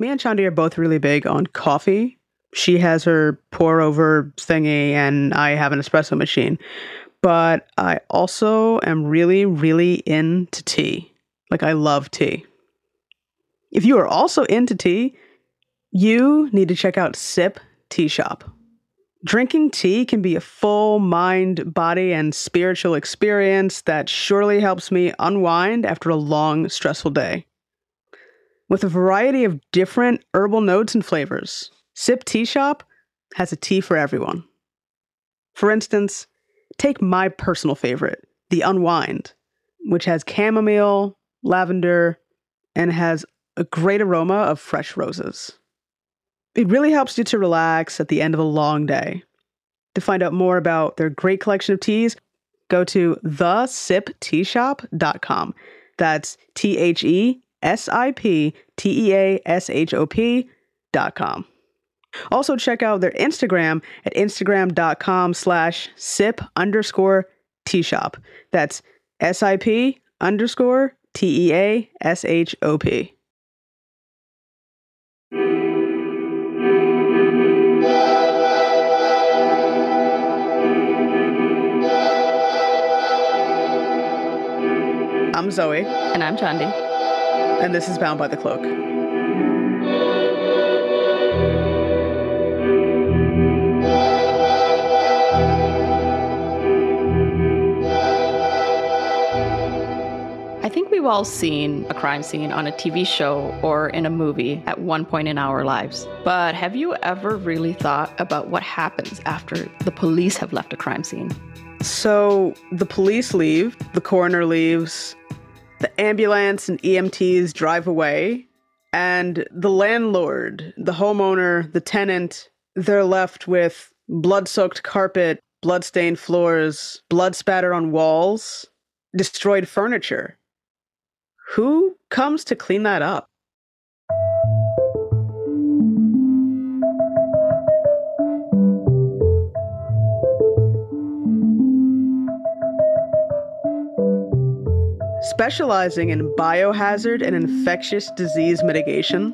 Me and Chandi are both really big on coffee. She has her pour over thingy, and I have an espresso machine. But I also am really, really into tea. Like, I love tea. If you are also into tea, you need to check out Sip Tea Shop. Drinking tea can be a full mind, body, and spiritual experience that surely helps me unwind after a long, stressful day. With a variety of different herbal notes and flavors, Sip Tea Shop has a tea for everyone. For instance, take my personal favorite, the Unwind, which has chamomile, lavender, and has a great aroma of fresh roses. It really helps you to relax at the end of a long day. To find out more about their great collection of teas, go to thesipteashop.com. That's T H E S I P T E A S H O com. Also, check out their Instagram at instagram.com slash sip underscore tea shop. That's S I P underscore T E A S H O P. I'm Zoe, And I'm Chandi. And this is Bound by the Cloak. I think we've all seen a crime scene on a TV show or in a movie at one point in our lives. But have you ever really thought about what happens after the police have left a crime scene? So the police leave, the coroner leaves, the ambulance and EMTs drive away, and the landlord, the homeowner, the tenant, they're left with blood soaked carpet, blood stained floors, blood spatter on walls, destroyed furniture. Who comes to clean that up? Specializing in biohazard and infectious disease mitigation,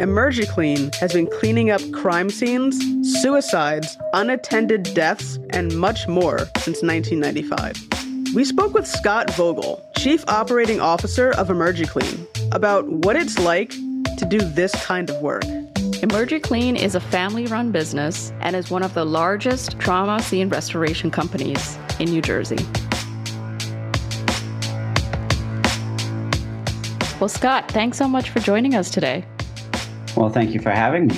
EmergiClean has been cleaning up crime scenes, suicides, unattended deaths, and much more since 1995. We spoke with Scott Vogel, Chief Operating Officer of EmergiClean, about what it's like to do this kind of work. EmergiClean is a family run business and is one of the largest trauma scene restoration companies in New Jersey. Well, Scott, thanks so much for joining us today. Well, thank you for having me.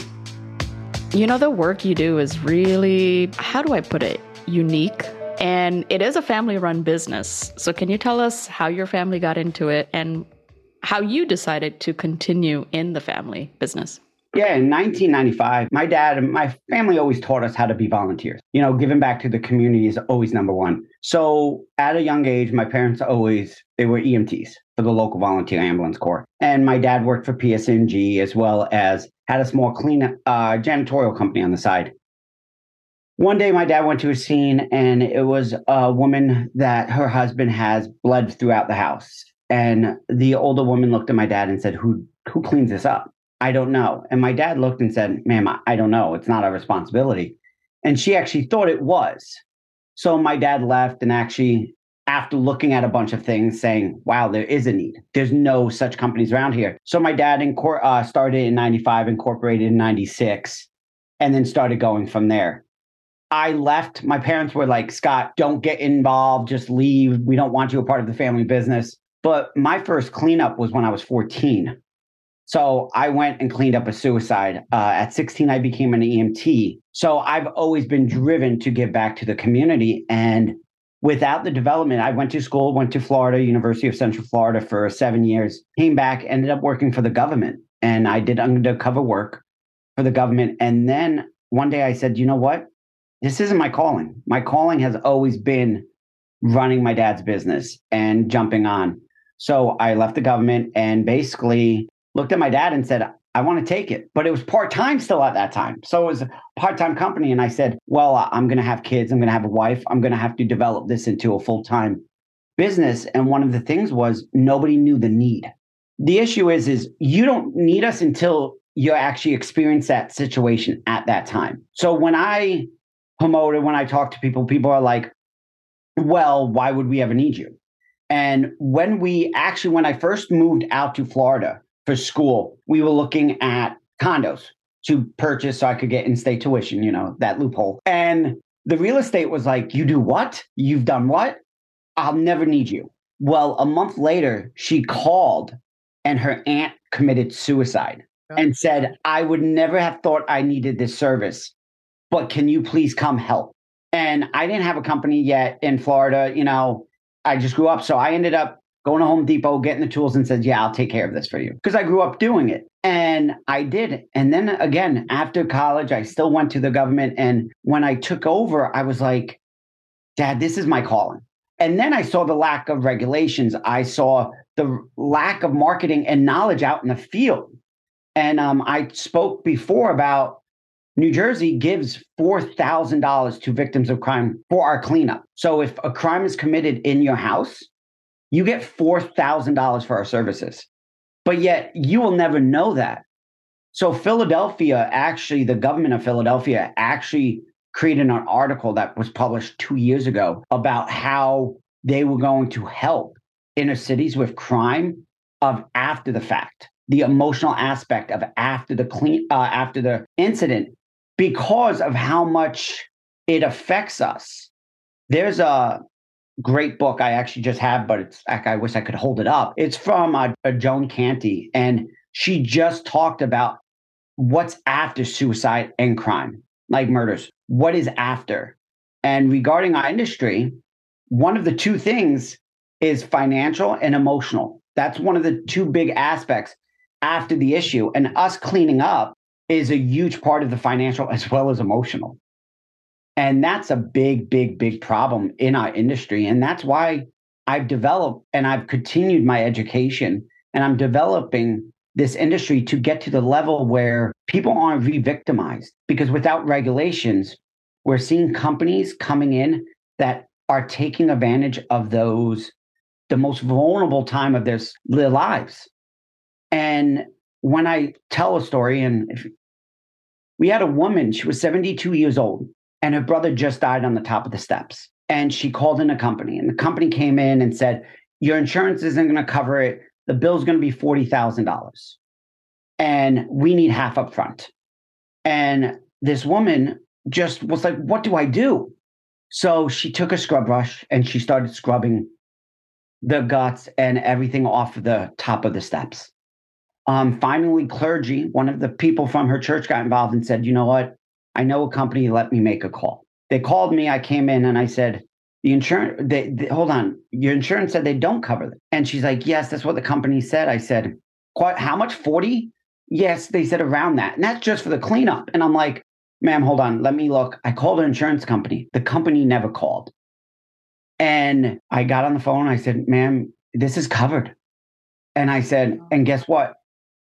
You know, the work you do is really, how do I put it, unique. And it is a family run business. So, can you tell us how your family got into it and how you decided to continue in the family business? Yeah, in 1995, my dad and my family always taught us how to be volunteers. You know, giving back to the community is always number one. So at a young age, my parents always, they were EMTs for the local volunteer ambulance corps. And my dad worked for PSE&G as well as had a small clean uh, janitorial company on the side. One day, my dad went to a scene and it was a woman that her husband has bled throughout the house. And the older woman looked at my dad and said, Who, who cleans this up? I don't know. And my dad looked and said, Ma'am, I don't know. It's not our responsibility. And she actually thought it was. So my dad left and actually, after looking at a bunch of things, saying, Wow, there is a need. There's no such companies around here. So my dad incor- uh, started in 95, incorporated in 96, and then started going from there. I left. My parents were like, Scott, don't get involved. Just leave. We don't want you a part of the family business. But my first cleanup was when I was 14. So I went and cleaned up a suicide. Uh, at 16, I became an EMT. So I've always been driven to give back to the community. And without the development, I went to school, went to Florida, University of Central Florida for seven years, came back, ended up working for the government. And I did undercover work for the government. And then one day I said, you know what? This isn't my calling. My calling has always been running my dad's business and jumping on. So I left the government and basically looked at my dad and said, I want to take it. But it was part time still at that time. So it was a part time company. And I said, Well, I'm going to have kids. I'm going to have a wife. I'm going to have to develop this into a full time business. And one of the things was nobody knew the need. The issue is, is you don't need us until you actually experience that situation at that time. So when I promoted, when I talk to people, people are like, well, why would we ever need you? And when we actually, when I first moved out to Florida for school, we were looking at condos to purchase so I could get in state tuition, you know, that loophole. And the real estate was like, You do what? You've done what? I'll never need you. Well, a month later, she called and her aunt committed suicide and said, I would never have thought I needed this service, but can you please come help? And I didn't have a company yet in Florida. You know, I just grew up. So I ended up going to Home Depot, getting the tools, and said, Yeah, I'll take care of this for you. Because I grew up doing it. And I did. And then again, after college, I still went to the government. And when I took over, I was like, Dad, this is my calling. And then I saw the lack of regulations. I saw the lack of marketing and knowledge out in the field. And um, I spoke before about New Jersey gives $4,000 to victims of crime for our cleanup. So if a crime is committed in your house, you get $4,000 for our services. But yet you will never know that. So Philadelphia, actually, the government of Philadelphia actually created an article that was published two years ago about how they were going to help inner cities with crime of after the fact the emotional aspect of after the clean uh, after the incident because of how much it affects us there's a great book i actually just have but it's i wish i could hold it up it's from uh, joan canty and she just talked about what's after suicide and crime like murders what is after. And regarding our industry, one of the two things is financial and emotional. That's one of the two big aspects after the issue. And us cleaning up is a huge part of the financial as well as emotional. And that's a big, big, big problem in our industry. And that's why I've developed and I've continued my education. And I'm developing this industry to get to the level where people aren't re-victimized. Because without regulations we're seeing companies coming in that are taking advantage of those the most vulnerable time of their, their lives. And when i tell a story and if, we had a woman she was 72 years old and her brother just died on the top of the steps and she called in a company and the company came in and said your insurance isn't going to cover it the bill's going to be $40,000 and we need half up front. And this woman just was like, What do I do? So she took a scrub brush and she started scrubbing the guts and everything off the top of the steps. Um, finally, clergy, one of the people from her church got involved and said, You know what? I know a company, let me make a call. They called me, I came in and I said, the insurance they, they, hold on your insurance said they don't cover it and she's like yes that's what the company said. I said quite how much 40 yes they said around that. And that's just for the cleanup. And i'm like ma'am hold on let me look. I called an insurance company. The company never called. And i got on the phone i said ma'am this is covered. And i said and guess what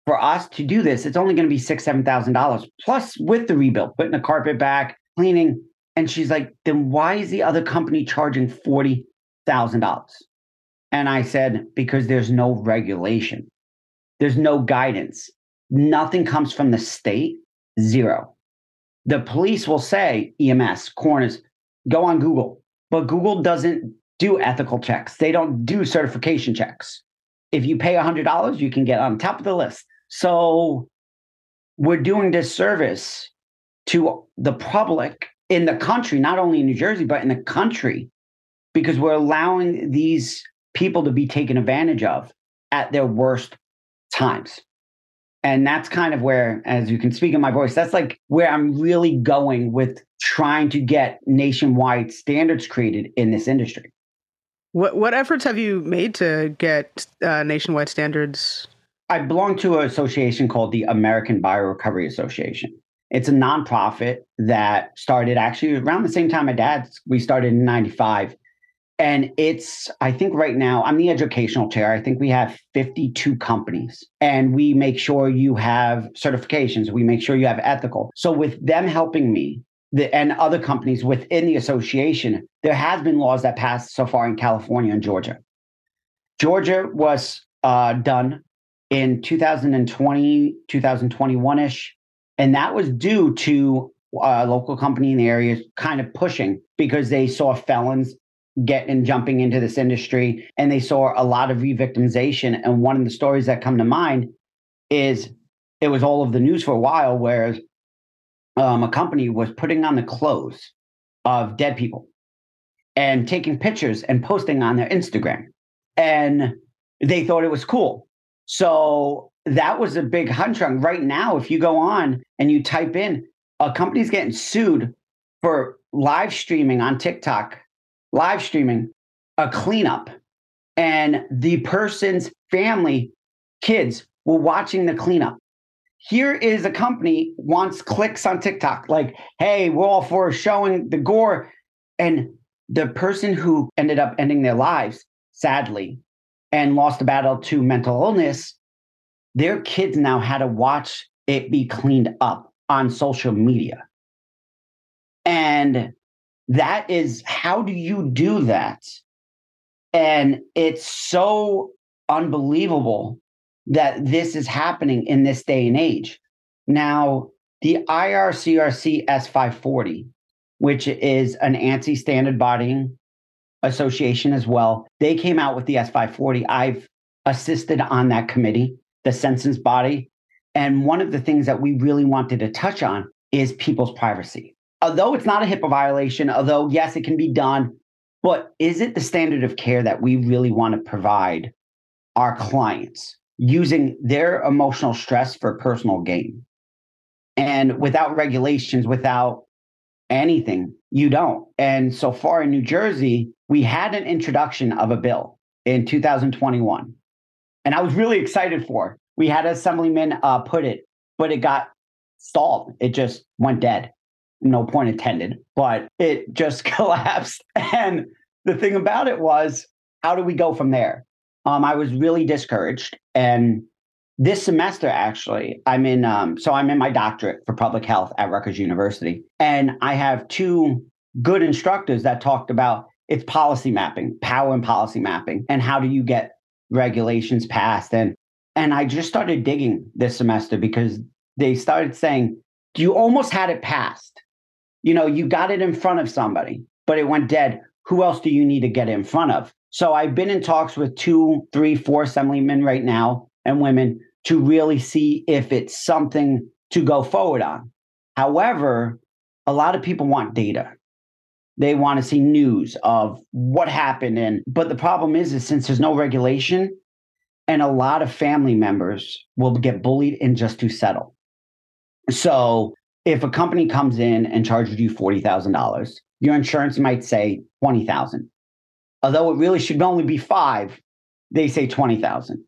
for us to do this it's only going to be six seven thousand dollars plus with the rebuild putting the carpet back cleaning and she's like, then why is the other company charging $40,000? And I said, because there's no regulation, there's no guidance. Nothing comes from the state, zero. The police will say, EMS, corners, go on Google, but Google doesn't do ethical checks. They don't do certification checks. If you pay $100, you can get on top of the list. So we're doing disservice to the public in the country, not only in New Jersey, but in the country, because we're allowing these people to be taken advantage of at their worst times. And that's kind of where, as you can speak in my voice, that's like where I'm really going with trying to get nationwide standards created in this industry. What what efforts have you made to get uh, nationwide standards? I belong to an association called the American Biorecovery Association. It's a nonprofit that started actually around the same time my dad's. We started in 95. And it's, I think right now, I'm the educational chair. I think we have 52 companies and we make sure you have certifications. We make sure you have ethical. So, with them helping me the, and other companies within the association, there has been laws that passed so far in California and Georgia. Georgia was uh, done in 2020, 2021 ish. And that was due to a local company in the area kind of pushing because they saw felons getting jumping into this industry and they saw a lot of re-victimization. And one of the stories that come to mind is it was all of the news for a while where um, a company was putting on the clothes of dead people and taking pictures and posting on their Instagram. And they thought it was cool. So that was a big hunch on right now. If you go on and you type in a company's getting sued for live streaming on TikTok, live streaming a cleanup, and the person's family, kids, were watching the cleanup. Here is a company wants clicks on TikTok, like, hey, we're all for showing the gore. And the person who ended up ending their lives, sadly, and lost the battle to mental illness, their kids now had to watch it be cleaned up on social media. And that is how do you do that? And it's so unbelievable that this is happening in this day and age. Now, the IICRC S540, which is an ANSI standard bodying association as well, they came out with the S540. I've assisted on that committee, the census body. And one of the things that we really wanted to touch on is people's privacy. Although it's not a HIPAA violation, although, yes, it can be done, but is it the standard of care that we really want to provide our clients using their emotional stress for personal gain? And without regulations, without anything, you don't. And so far in New Jersey, we had an introduction of a bill in 2021. And I was really excited for. We had Assemblyman uh, put it, but it got stalled. It just went dead. No point intended, but it just collapsed. And the thing about it was, how do we go from there? Um, I was really discouraged. And this semester, actually, I'm in, um, so I'm in my doctorate for public health at Rutgers University. And I have two good instructors that talked about it's policy mapping, power and policy mapping, and how do you get regulations passed. And and I just started digging this semester because they started saying, you almost had it passed. You know, you got it in front of somebody, but it went dead. Who else do you need to get in front of? So I've been in talks with two, three, four assemblymen right now and women to really see if it's something to go forward on. However, a lot of people want data. They want to see news of what happened. And but the problem is, is since there's no regulation, and a lot of family members will get bullied and just to settle. So if a company comes in and charges you forty thousand dollars, your insurance might say twenty thousand. Although it really should only be five, they say twenty thousand.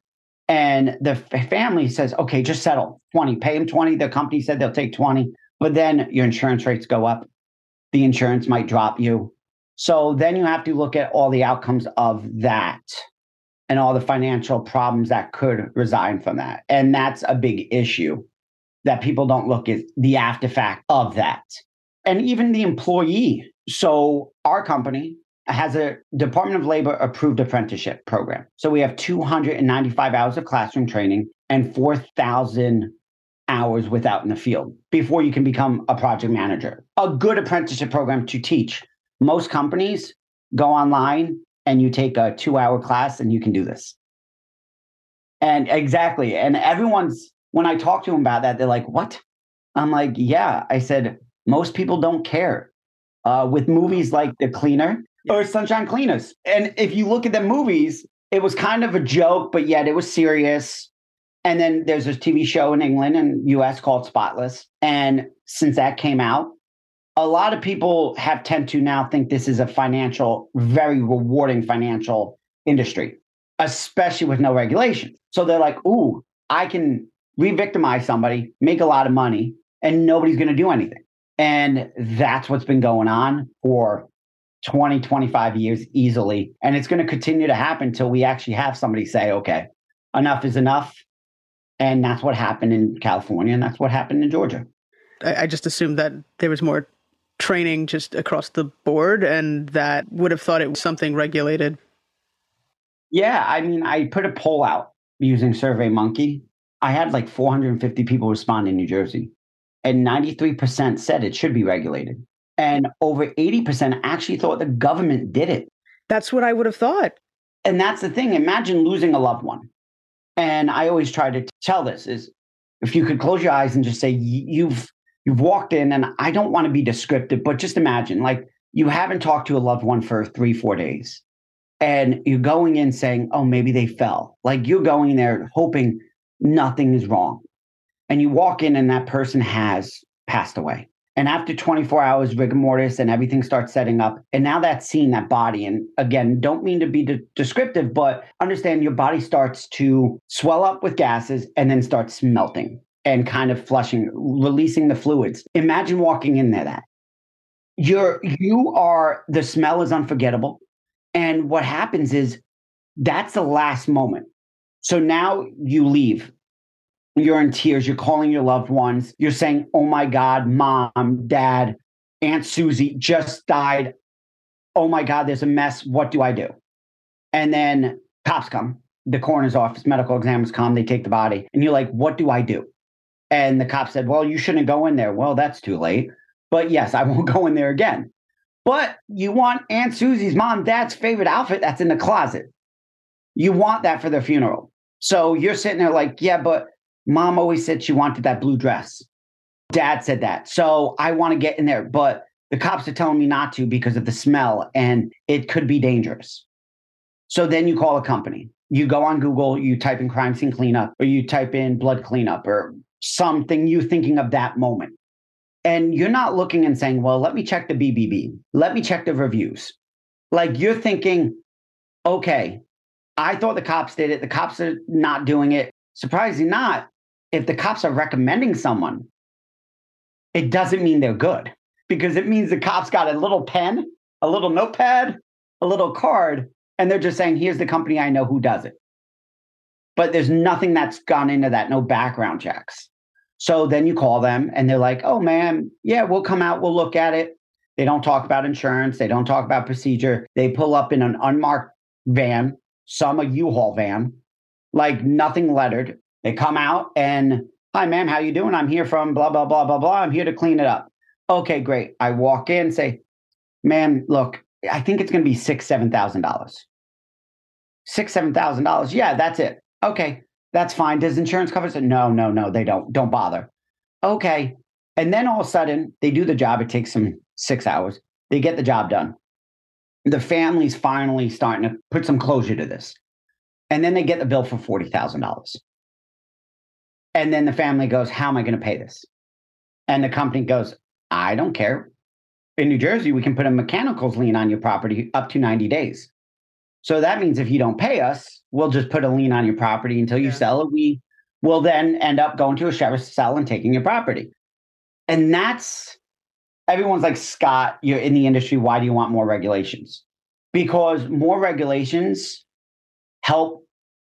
And the family says, okay, just settle 20, pay them 20. The company said they'll take 20, but then your insurance rates go up the insurance might drop you. So then you have to look at all the outcomes of that and all the financial problems that could reside from that. And that's a big issue that people don't look at the after fact of that. And even the employee. So our company has a Department of Labor approved apprenticeship program. So we have 295 hours of classroom training and 4,000 hours without in the field before you can become a project manager. A good apprenticeship program to teach. Most companies go online and you take a two hour class and you can do this. And exactly. And everyone's, when I talk to them about that, they're like, what? I'm like, yeah. I said, most people don't care. Uh, with movies like The Cleaner or Sunshine Cleaners. And if you look at the movies, it was kind of a joke, but yet it was serious. And then there's this TV show in England and US called Spotless. And since that came out, a lot of people have tend to now think this is a financial, very rewarding financial industry, especially with no regulation. So they're like, ooh, I can re victimize somebody, make a lot of money, and nobody's to do anything. And that's what's been going on for 20, 25 years easily. And it's going to continue to happen until we actually have somebody say, okay, enough is enough. And that's what happened in California, and that's what happened in Georgia. I, I just assumed that there was more training just across the board, and that would have thought it was something regulated. Yeah, I mean, I put a poll out using Survey Monkey, I had like 450 people respond in New Jersey, and 93% said it should be regulated. And over 80% actually thought the government did it. That's what I would have thought. And that's the thing. Imagine losing a loved one. And I always try to tell this is if you could close your eyes and just say you've you've walked in and I don't want to be descriptive, but just imagine like you haven't talked to a loved one for 3-4 days and you're going in saying, "Oh, maybe they fell." Like you're going there hoping nothing is wrong. And you walk in and that person has passed away. And after 24 hours, rigor mortis and everything starts setting up. And now that's seeing that body. And again, don't mean to be de- descriptive, but understand your body starts to swell up with gases and then starts melting and kind of flushing, releasing the fluids. Imagine walking in there that. You're you are the smell is unforgettable. And what happens is that's the last moment. So now you leave you're in tears, you're calling your loved ones, you're saying, Oh my God, mom, dad, Aunt Susie just died. Oh my God, there's a mess. What do I do? And then cops come, the coroner's office, medical examiners come, they take the body, and you're like, What do I do? And the cop said, Well, you shouldn't go in there. Well, that's too late. But yes, I won't go in there again. But you want Aunt Susie's mom, dad's favorite outfit that's in the closet. You want that for their funeral. So you're sitting there like, yeah, but Mom always said she wanted that blue dress. Dad said that. So I want to get in there, but the cops are telling me not to because of the smell and it could be dangerous. So then you call a company. You go on Google, you type in crime scene cleanup, or you type in blood cleanup, or something you thinking of that moment. And you're not looking and saying, well, let me check the BBB. Let me check the reviews. Like you're thinking, okay, I thought the cops did it. The cops are not doing it. Surprisingly, not if the cops are recommending someone, it doesn't mean they're good because it means the cops got a little pen, a little notepad, a little card, and they're just saying, here's the company I know who does it. But there's nothing that's gone into that, no background checks. So then you call them and they're like, oh man, yeah, we'll come out, we'll look at it. They don't talk about insurance, they don't talk about procedure. They pull up in an unmarked van, some a U-Haul van, like nothing lettered. They come out and, hi, ma'am, how you doing? I'm here from blah, blah, blah, blah, blah. I'm here to clean it up. Okay, great. I walk in, say, ma'am, look, I think it's going to be six, seven thousand dollars. Six, seven thousand dollars. Yeah, that's it. Okay, that's fine. Does insurance cover it? No, no, no, they don't. Don't bother. Okay. And then all of a sudden, they do the job. It takes them six hours. They get the job done. The family's finally starting to put some closure to this. And then they get the bill for $40,000. And then the family goes, How am I going to pay this? And the company goes, I don't care. In New Jersey, we can put a mechanicals lien on your property up to 90 days. So that means if you don't pay us, we'll just put a lien on your property until you yeah. sell it. We will then end up going to a sheriff's cell and taking your property. And that's everyone's like, Scott, you're in the industry. Why do you want more regulations? Because more regulations help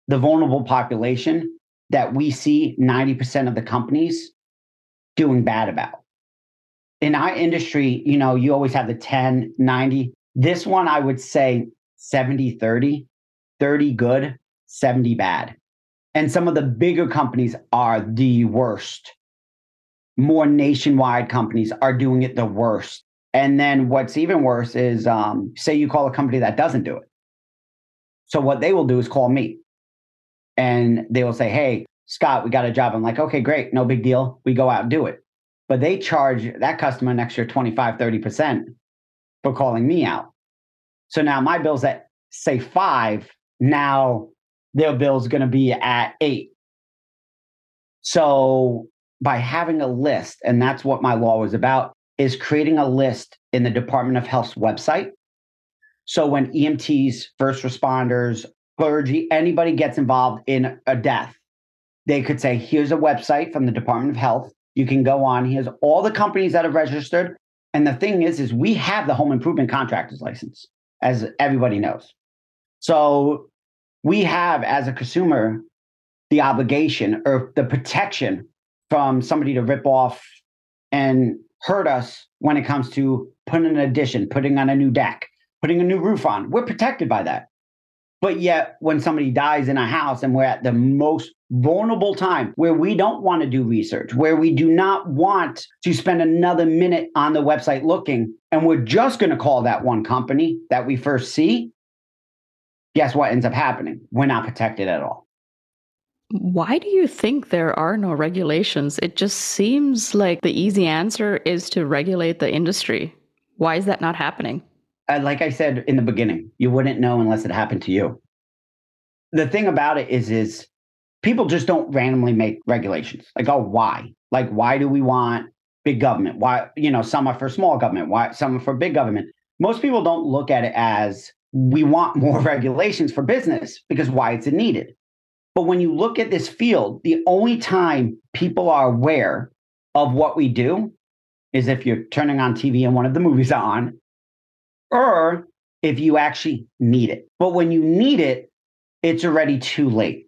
the vulnerable population that we see 90% of the companies doing bad about. In our industry, you know, you always have the 10, 90. This one, I would say 70, 30, 30 good, 70 bad. And some of the bigger companies are the worst. More nationwide companies are doing it the worst. And then what's even worse is um, say you call a company that doesn't do it. So what they will do is call me and they will say, Hey, Scott, we got a job. I'm like, okay, great. No big deal. We go out and do it. But they charge that customer an extra 25, 30% for calling me out. So now my bill's at say five. Now their bill's going to be at eight. So by having a list, and that's what my law was about, is creating a list in the Department of Health's website. So when EMTs, first responders, clergy, anybody gets involved in a death, they could say, here's a website from the Department of Health. You can go on. Here's all the companies that have registered. And the thing is, is we have the home improvement contractor's license, as everybody knows. So we have, as a consumer, the obligation or the protection from somebody to rip off and hurt us when it comes to putting an addition, putting on a new deck, putting a new roof on. We're protected by that. But yet, when somebody dies in a house and we're at the most vulnerable time where we don't want to do research, where we do not want to spend another minute on the website looking, and we're just going to call that one company that we first see, guess what ends up happening? We're not protected at all. Why do you think there are no regulations? It just seems like the easy answer is to regulate the industry. Why is that not happening? Uh, like I said in the beginning, you wouldn't know unless it happened to you. The thing about it is, is people just don't randomly make regulations. Like, oh, why? Like, why do we want big government? Why, you know, some are for small government, why some are for big government. Most people don't look at it as we want more regulations for business because why it's needed. But when you look at this field, the only time people are aware of what we do is if you're turning on TV and one of the movies on, or if you actually need it. But when you need it, it's already too late.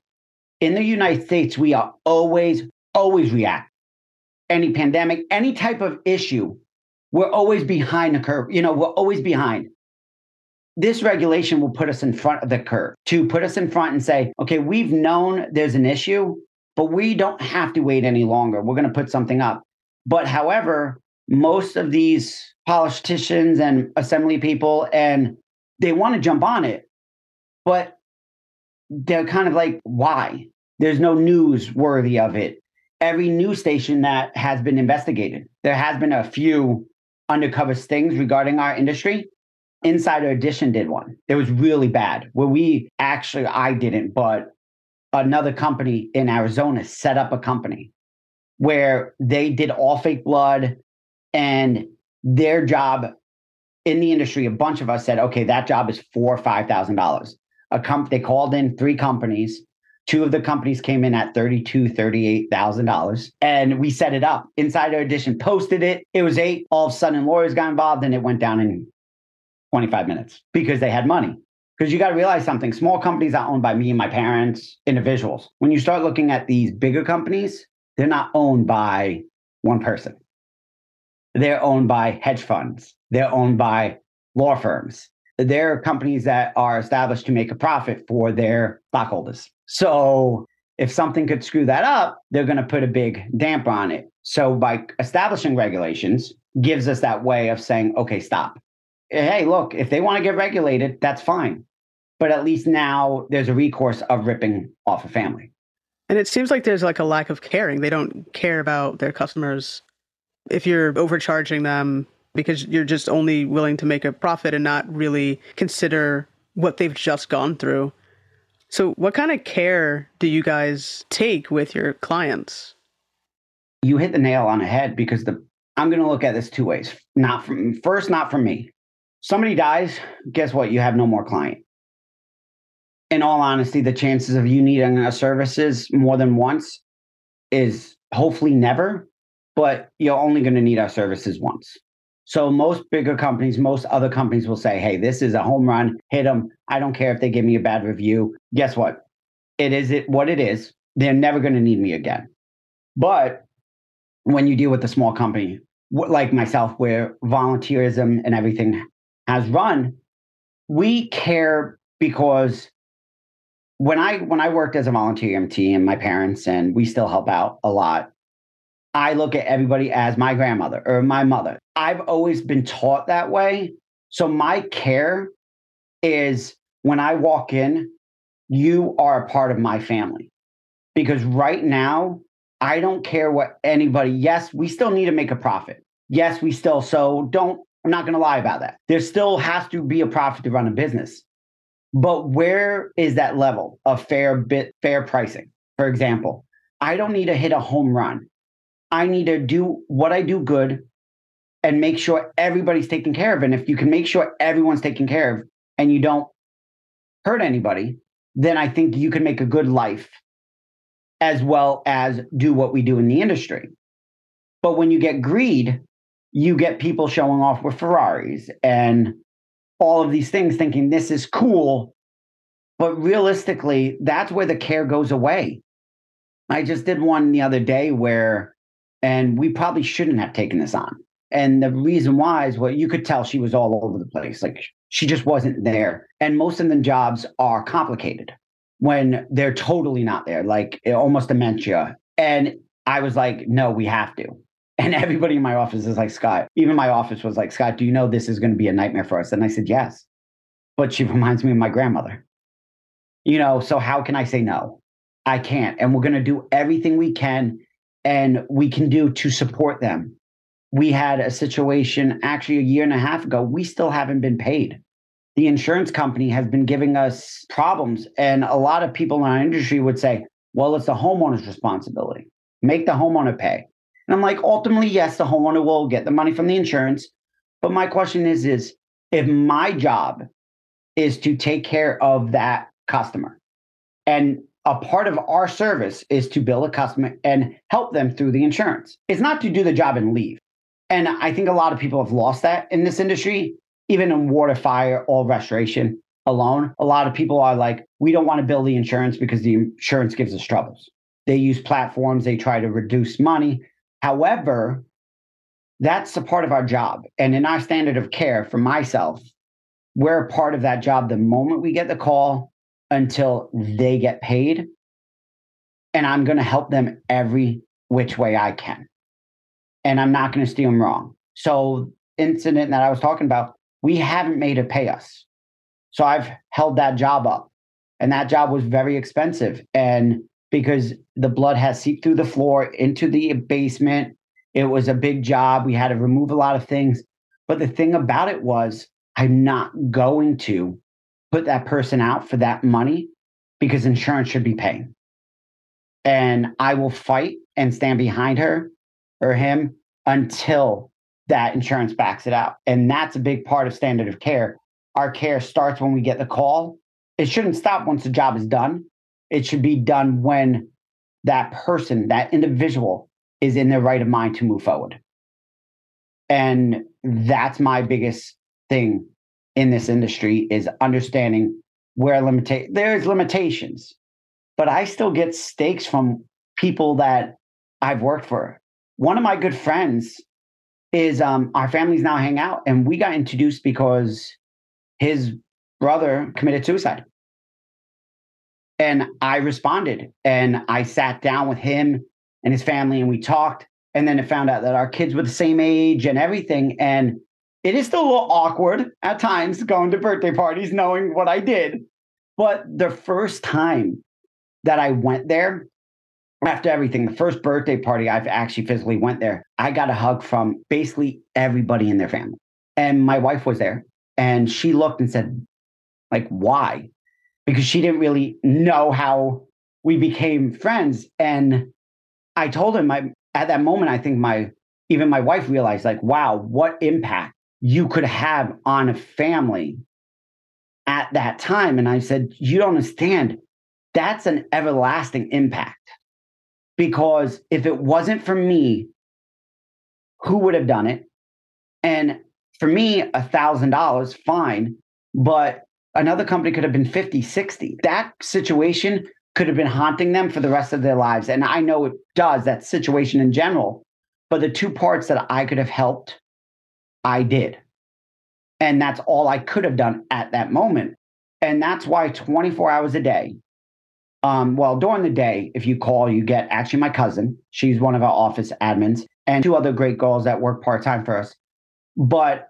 In the United States, we are always, always react. Any pandemic, any type of issue, we're always behind the curve. You know, we're always behind this regulation will put us in front of the curve to put us in front and say, okay, we've known there's an issue, but we don't have to wait any longer. We're going to put something up. But however, most of these politicians and assembly people and they want to jump on it, but they're kind of like, why? There's no news worthy of it. Every news station that has been investigated, there has been a few undercover stings regarding our industry Insider Edition did one. It was really bad. Where we actually, I didn't, but another company in Arizona set up a company where they did all fake blood and their job in the industry, a bunch of us said, okay, that job is four or five thousand dollars. A comp they called in three companies. Two of the companies came in at thirty-two, thirty-eight thousand dollars, and we set it up. Insider Edition posted it. It was eight. All of a sudden, lawyers got involved, and it went down in 25 minutes because they had money. Because you got to realize something small companies are owned by me and my parents, individuals. When you start looking at these bigger companies, they're not owned by one person. They're owned by hedge funds, they're owned by law firms. They're companies that are established to make a profit for their stockholders. So if something could screw that up, they're going to put a big damper on it. So by establishing regulations, gives us that way of saying, okay, stop hey, look, if they want to get regulated, that's fine. But at least now there's a recourse of ripping off a family. And it seems like there's like a lack of caring. They don't care about their customers. If you're overcharging them because you're just only willing to make a profit and not really consider what they've just gone through. So, what kind of care do you guys take with your clients? You hit the nail on the head because the I'm going to look at this two ways. Not from first, not from me somebody dies, guess what? You have no more client. In all honesty, the chances of you needing our services more than once is hopefully never, but you're only going to need our services once. So most bigger companies, most other companies will say, "Hey, this is a home run. Hit them. I don't care if they give me a bad review. Guess what? It is it what it is. They're never going to need me again." But when you deal with a small company like myself, where volunteerism and everything has run, we care because when I when I worked as a volunteer EMT and my parents and we still help out a lot, I look at everybody as my grandmother or my mother. I've always been taught that way. So my care is when I walk in, you are a part of my family. Because right now, I don't care what anybody, yes, we still need to make a profit. Yes, we still, so don't I'm not going to lie about that. There still has to be a profit to run a business. But where is that level of fair bit fair pricing? For example, I don't need to hit a home run. I need to do what I do good and make sure everybody's taken care of. And if you can make sure everyone's taken care of and you don't hurt anybody, then I think you can make a good life as well as do what we do in the industry. But when you get greed you get people showing off with Ferraris and all of these things thinking this is cool. But realistically, that's where the care goes away. I just did one the other day where, and we probably shouldn't have taken this on, And the reason why is what you could tell she was all over the place. Like she just wasn't there. And most of the jobs are complicated when they're totally not there, like eh, almost dementia. And I was like, no, we have to. And everybody in my office is like, Scott, even my office was like, Scott, do you know this is going to be a nightmare for us? And I said, yes. But she reminds me of my grandmother. You know, so how can I say no? I can't. And we're going to do everything we can and we can do to support them. We had a situation actually a year and a half ago. We still haven't been paid. The insurance company has been giving us problems. And a lot of people in our industry would say, well, it's the homeowner's responsibility. Make the homeowner pay. And I'm like, ultimately, yes, the homeowner will get the money from the insurance. But my question is, is if my job is to take care of that customer and a part of our service is to bill a customer and help them through the insurance. It's not to do the job and leave. And I think a lot of people have lost that in this industry, even in water, fire, or restoration alone. A lot of people are like, we don't want to bill the insurance because the insurance gives us troubles. They use platforms, they try to reduce money. However, that's a part of our job. And in our standard of care for myself, we're a part of that job the moment we get the call until they get paid. And I'm going to help them every which way I can. And I'm not going to steer them wrong. So, incident that I was talking about, we haven't made it pay us. So I've held that job up. And that job was very expensive. And because the blood has seeped through the floor into the basement, it was a big job. We had to remove a lot of things. But the thing about it was, I'm not going to put that person out for that money because insurance should be paying. And I will fight and stand behind her or him until that insurance backs it out. And that's a big part of standard of care. Our care starts when we get the call. It shouldn't stop once the job is done. It should be done when that person, that individual, is in their right of mind to move forward. And that's my biggest thing in this industry is understanding where limita- there's limitations, but I still get stakes from people that I've worked for. One of my good friends is um, our families now hang out, and we got introduced because his brother committed suicide. And I responded and I sat down with him and his family and we talked. And then it found out that our kids were the same age and everything. And it is still a little awkward at times going to birthday parties, knowing what I did. But the first time that I went there, after everything, the first birthday party I've actually physically went there, I got a hug from basically everybody in their family. And my wife was there and she looked and said, like, why? Because she didn't really know how we became friends. And I told him I at that moment, I think my even my wife realized, like, wow, what impact you could have on a family at that time. And I said, You don't understand. That's an everlasting impact. Because if it wasn't for me, who would have done it? And for me, a thousand dollars, fine. But another company could have been 50, 60. That situation could have been haunting them for the rest of their lives. And I know it does, that situation in general. But the two parts that I could have helped I did. And that's all I could have done at that moment. And that's why 24 hours a day, um, well, during the day, if you call, you get actually my cousin. She's one of our office admins and two other great girls that work part time for us. But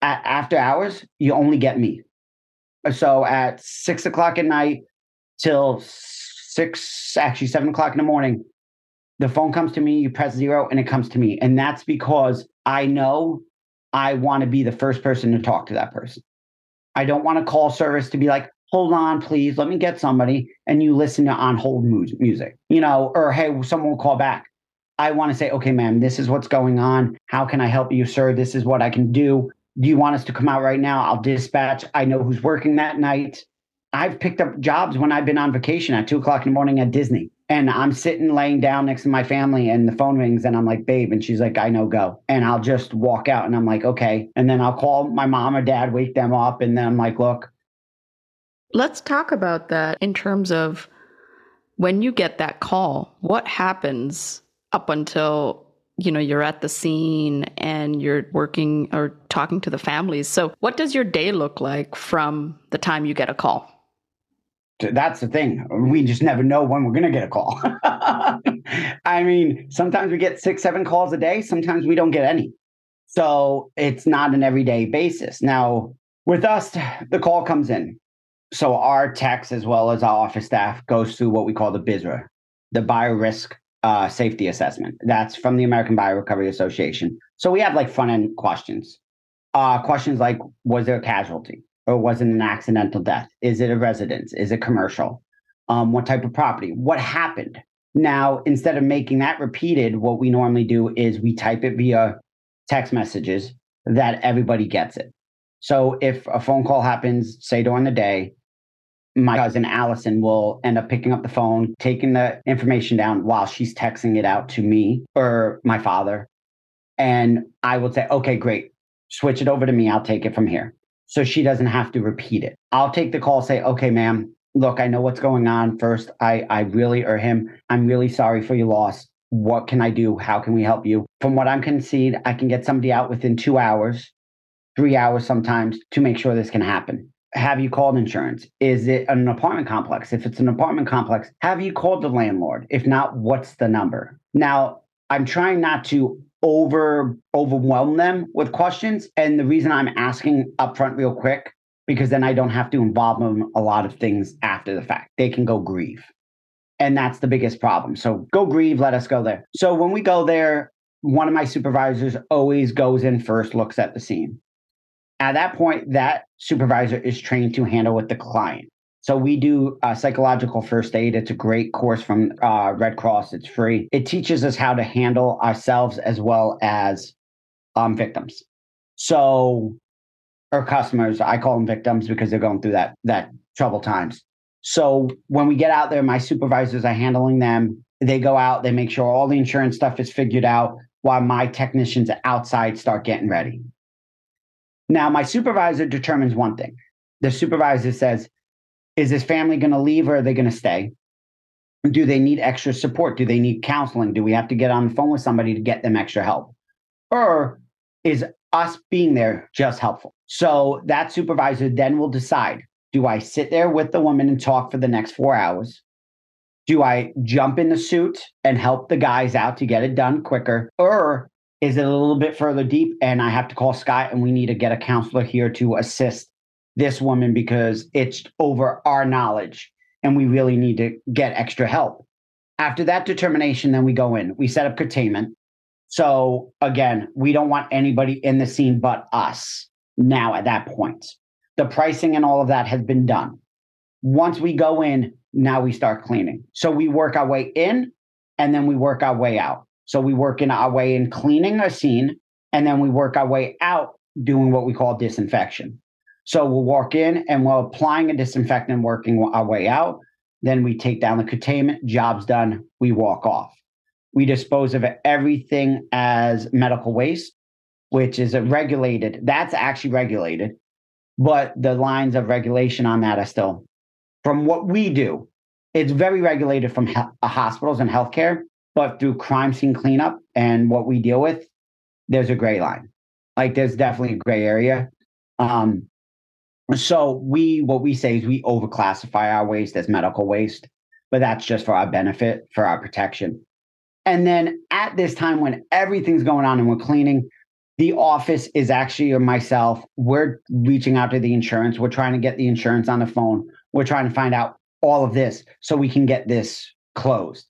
at, after hours, you only get me. So at six o'clock at night till six, actually seven o'clock in the morning, the phone comes to me, you press zero, and it comes to me. And that's because I know I want to be the first person to talk to that person. I don't want to call service to be like, hold on, please, let me get somebody, and you listen to on hold music, you know, or hey, someone will call back. I want to say, okay, ma'am, this is what's going on. How can I help you, sir? This is what I can do. Do you want us to come out right now? I'll dispatch. I know who's working that night. I've picked up jobs when I've been on vacation at two o'clock in the morning at Disney. And I'm sitting laying down next to my family and the phone rings and I'm like, babe. And she's like, I know, go. And I'll just walk out and I'm like, okay. And then I'll call my mom or dad, wake them up. And then I'm like, look. Let's talk about that in terms of when you get that call, what happens up until you know, you're at the scene and you're working or talking to the families. So, what does your day look like from the time you get a call? That's the thing. We just never know when we're going to get a call. I mean, sometimes we get six, seven calls a day. Sometimes we don't get any. So it's not an everyday basis. Now, with us, the call comes in. So our techs, as well as our office staff, goes through what we call the BISRA, the biorisk uh, safety assessment. That's from the American Biorecovery Association. So we have like front end questions. Uh, questions like Was there a casualty or was it an accidental death? Is it a residence? Is it commercial? Um, what type of property? What happened? Now, instead of making that repeated, what we normally do is we type it via text messages that everybody gets it. So if a phone call happens, say during the day, my cousin Allison will end up picking up the phone, taking the information down while she's texting it out to me or my father. And I will say, okay, great. Switch it over to me. I'll take it from here. So she doesn't have to repeat it. I'll take the call, say, okay, ma'am, look, I know what's going on. First, I, I really, or him, I'm really sorry for your loss. What can I do? How can we help you? From what I'm concede, I can get somebody out within two hours, three hours sometimes to make sure this can happen have you called insurance? Is it an apartment complex? If it's an apartment complex, have you called the landlord? If not, what's the number? Now, I'm trying not to over overwhelm them with questions. And the reason I'm asking upfront real quick, because then I don't have to involve them a lot of things after the fact. They can go grieve. And that's the biggest problem. So go grieve, let us go there. So when we go there, one of my supervisors always goes in first, looks at the scene. At that point, that supervisor is trained to handle with the client. So we do uh, psychological first aid. It's a great course from uh, Red Cross. It's free. It teaches us how to handle ourselves as well as um, victims. So, our customers, I call them victims because they're going through that that trouble times. So when we get out there, my supervisors are handling them. They go out, they make sure all the insurance stuff is figured out while my technicians outside start getting ready. Now, my supervisor determines one thing. The supervisor says, is this family going to leave or are they going to stay? Do they need extra support? Do they need counseling? Do we have to get on the phone with somebody to get them extra help? Or is us being there just helpful? So that supervisor then will decide do I sit there with the woman and talk for the next four hours? Do I jump in the suit and help the guys out to get it done quicker? Or is it a little bit further deep and I have to call Scott and we need to get a counselor here to assist this woman because it's over our knowledge and we really need to get extra help. After that determination, then we go in, we set up containment. So again, we don't want anybody in the scene but us now at that point. The pricing and all of that has been done. Once we go in, now we start cleaning. So we work our way in and then we work our way out. So we work in our way in cleaning a scene, and then we work our way out doing what we call disinfection. So we'll walk in and we're applying a disinfectant, working our way out. Then we take down the containment, job's done, we walk off. We dispose of everything as medical waste, which is regulated. That's actually regulated, but the lines of regulation on that are still from what we do. It's very regulated from hospitals and healthcare, but through crime scene cleanup and what we deal with, there's a gray line. Like there's definitely a gray area. Um, so we what we say is we overclassify our waste as medical waste, but that's just for our benefit, for our protection. And then at this time when everything's going on and we're cleaning, the office is actually myself, we're reaching out to the insurance. We're trying to get the insurance on the phone. We're trying to find out all of this so we can get this closed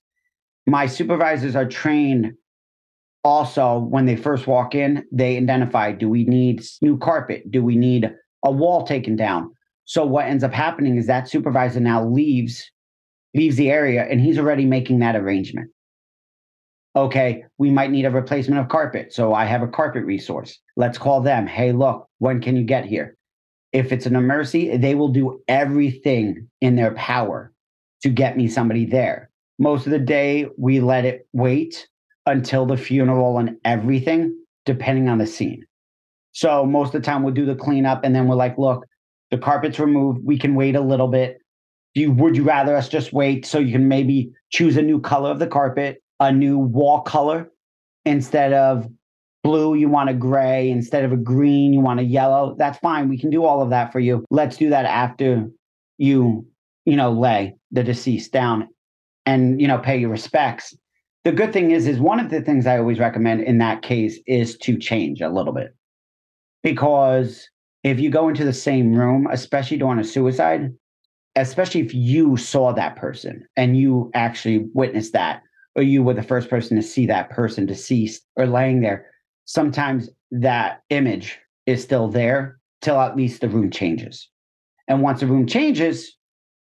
my supervisors are trained also when they first walk in they identify do we need new carpet do we need a wall taken down. So what ends up happening is that supervisor now leaves leaves the area and he's already making that arrangement. Okay we might need a replacement of carpet so i have a carpet resource. Let's call them. Hey look when can you get here? If it's an emergency they will do everything in their power to get me somebody there. Most of the day, we let it wait until the funeral and everything, depending on the scene. So most of the time, we'll do the cleanup and then we're like, look, the carpet's removed. We can wait a little bit. Do you, would you rather us just wait so you can maybe choose a new color of the carpet, a new wall color? instead of blue, you want a gray. Instead of a green, you want a yellow. That's fine. We can do all of that for you. Let's do that after you, you know, lay the deceased down and, you know, pay your respects. The good thing is, is one of the things I always recommend in that case is to change a little bit. Because if you go into the same room, especially during a suicide, especially if you saw that person and you actually witnessed that, or you were the first person to see that person deceased or laying there, sometimes that image is still there till at least the room changes. And once the room changes,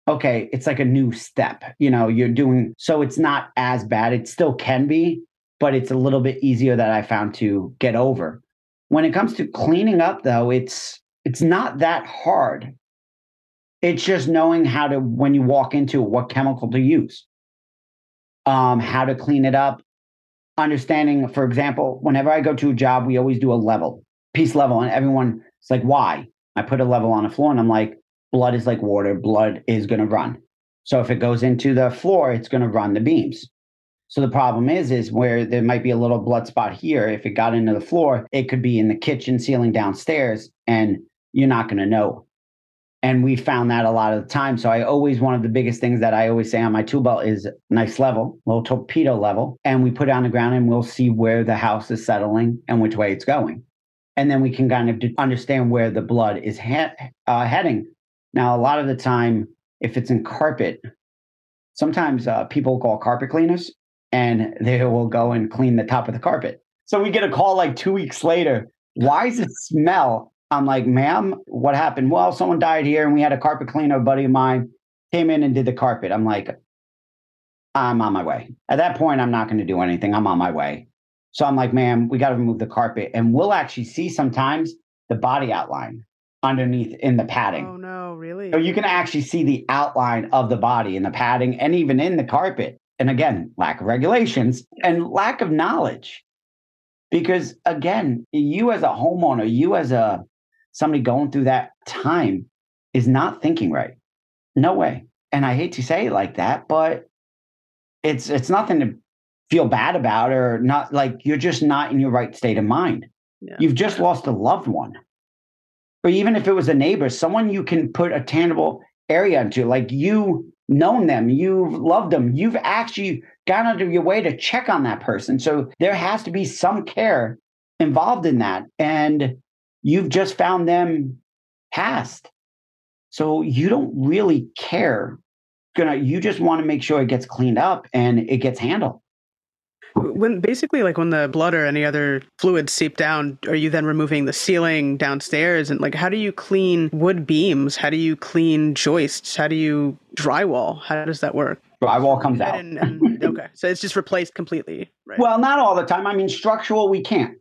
okay, it's like a new step. You know, you're doing so it's not as bad. It still can be, but it's a little bit easier that I found to get over. When it comes to cleaning up though, it's it's not that hard. It's just knowing how to when you walk into what chemical to use. Um, how to clean it up, understanding, for example, whenever I go to a job, we always do a level, piece level, and everyone is like, why? I put a level on the floor and I'm like, blood is like water, blood is going to run. So if it goes into the floor, it's going to run the beams. So the problem is, is where there might be a little blood spot here. If it got into the floor, it could be in the kitchen ceiling downstairs, and you're not going to know. And we found that a lot of the time. So I always, one of the biggest things that I always say on my tool belt is nice level, little torpedo level. And we put it on the ground and we'll see where the house is settling and which way it's going. And then we can kind of understand where the blood is he- uh, heading. Now, a lot of the time, if it's in carpet, sometimes uh, people call carpet cleaners and they will go and clean the top of the carpet. So we get a call like two weeks later. Why does it smell I'm like, ma'am, what happened? Well, someone died here and we had a carpet cleaner, a buddy of mine came in and did the carpet. I'm like, I'm on my way. At that point, I'm not going to do anything. I'm on my way. So I'm like, ma'am, we got to remove the carpet. And we'll actually see sometimes the body outline underneath in the padding. Oh, no, really? So you can actually see the outline of the body in the padding and even in the carpet. And again, lack of regulations and lack of knowledge. Because again, you as a homeowner, you as a somebody going through that time is not thinking right. No way. And I hate to say it like that, but it's it's nothing to feel bad about or not like you're just not in your right state of mind. Yeah. You've just lost a loved one. Or even if it was a neighbor, someone you can put a tangible area into, like you known them, you've loved them, you've actually gone out of your way to check on that person. So there has to be some care involved in that. And you've just found them past. So you don't really care. Gonna you just want to make sure it gets cleaned up and it gets handled. When basically like when the blood or any other fluids seep down, are you then removing the ceiling downstairs and like how do you clean wood beams? How do you clean joists? How do you drywall? How does that work? Drywall comes out. And, and, okay, so it's just replaced completely, right? Well, not all the time. I mean, structural we can't.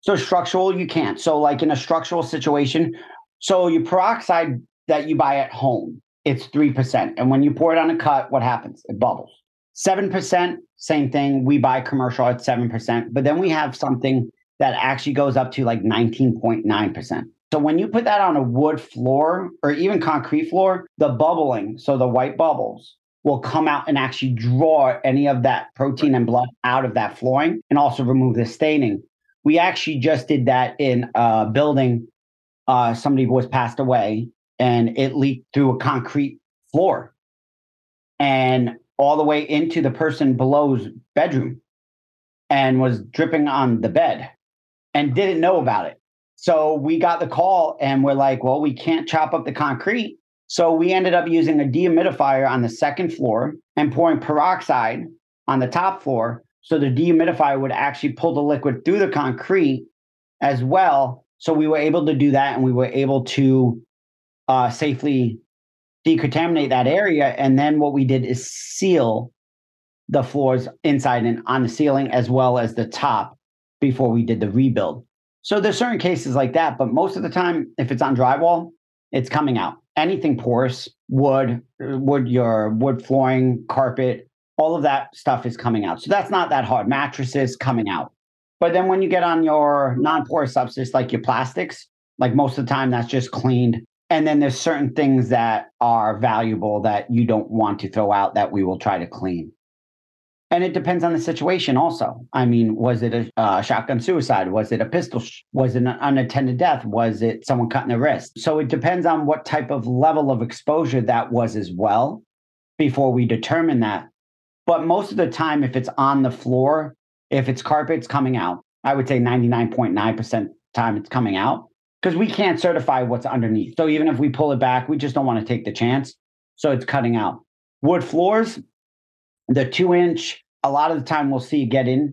So structural, you can't. So like in a structural situation, so your peroxide that you buy at home, it's 3%. And when you pour it on a cut, what happens? It bubbles. 7%, same thing. We buy commercial at 7%. But then we have something that actually goes up to like 19.9%. So when you put that on a wood floor or even concrete floor, the bubbling, so the white bubbles, will come out and actually draw any of that protein and blood out of that flooring and also remove the staining. We actually just did that in a building. Uh, somebody was passed away and it leaked through a concrete floor and all the way into the person below's bedroom and was dripping on the bed and didn't know about it. So we got the call and we're like, well, we can't chop up the concrete. So we ended up using a dehumidifier on the second floor and pouring peroxide on the top floor so the dehumidifier would actually pull the liquid through the concrete as well. So we were able to do that and we were able to uh, safely decontaminate that area. And then what we did is seal the floors inside and on the ceiling as well as the top before we did the rebuild. So there's certain cases like that, but most of the time, if it's on drywall, it's coming out. Anything porous, wood, wood, your wood flooring, carpet, all of that stuff is coming out. So that's not that hard. Mattresses coming out. But then when you get on your non porous substance, like your plastics, like most of the time that's just cleaned. And then there's certain things that are valuable that you don't want to throw out that we will try to clean. And it depends on the situation also. I mean, was it a uh, shotgun suicide? Was it a pistol? Sh- was it an unattended death? Was it someone cutting their wrist? So it depends on what type of level of exposure that was as well before we determine that. But most of the time, if it's on the floor, if it's carpet, it's coming out. I would say 99.9% time it's coming out because we can't certify what's underneath. So even if we pull it back, we just don't want to take the chance. So it's cutting out. Wood floors, the two inch, a lot of the time we'll see get in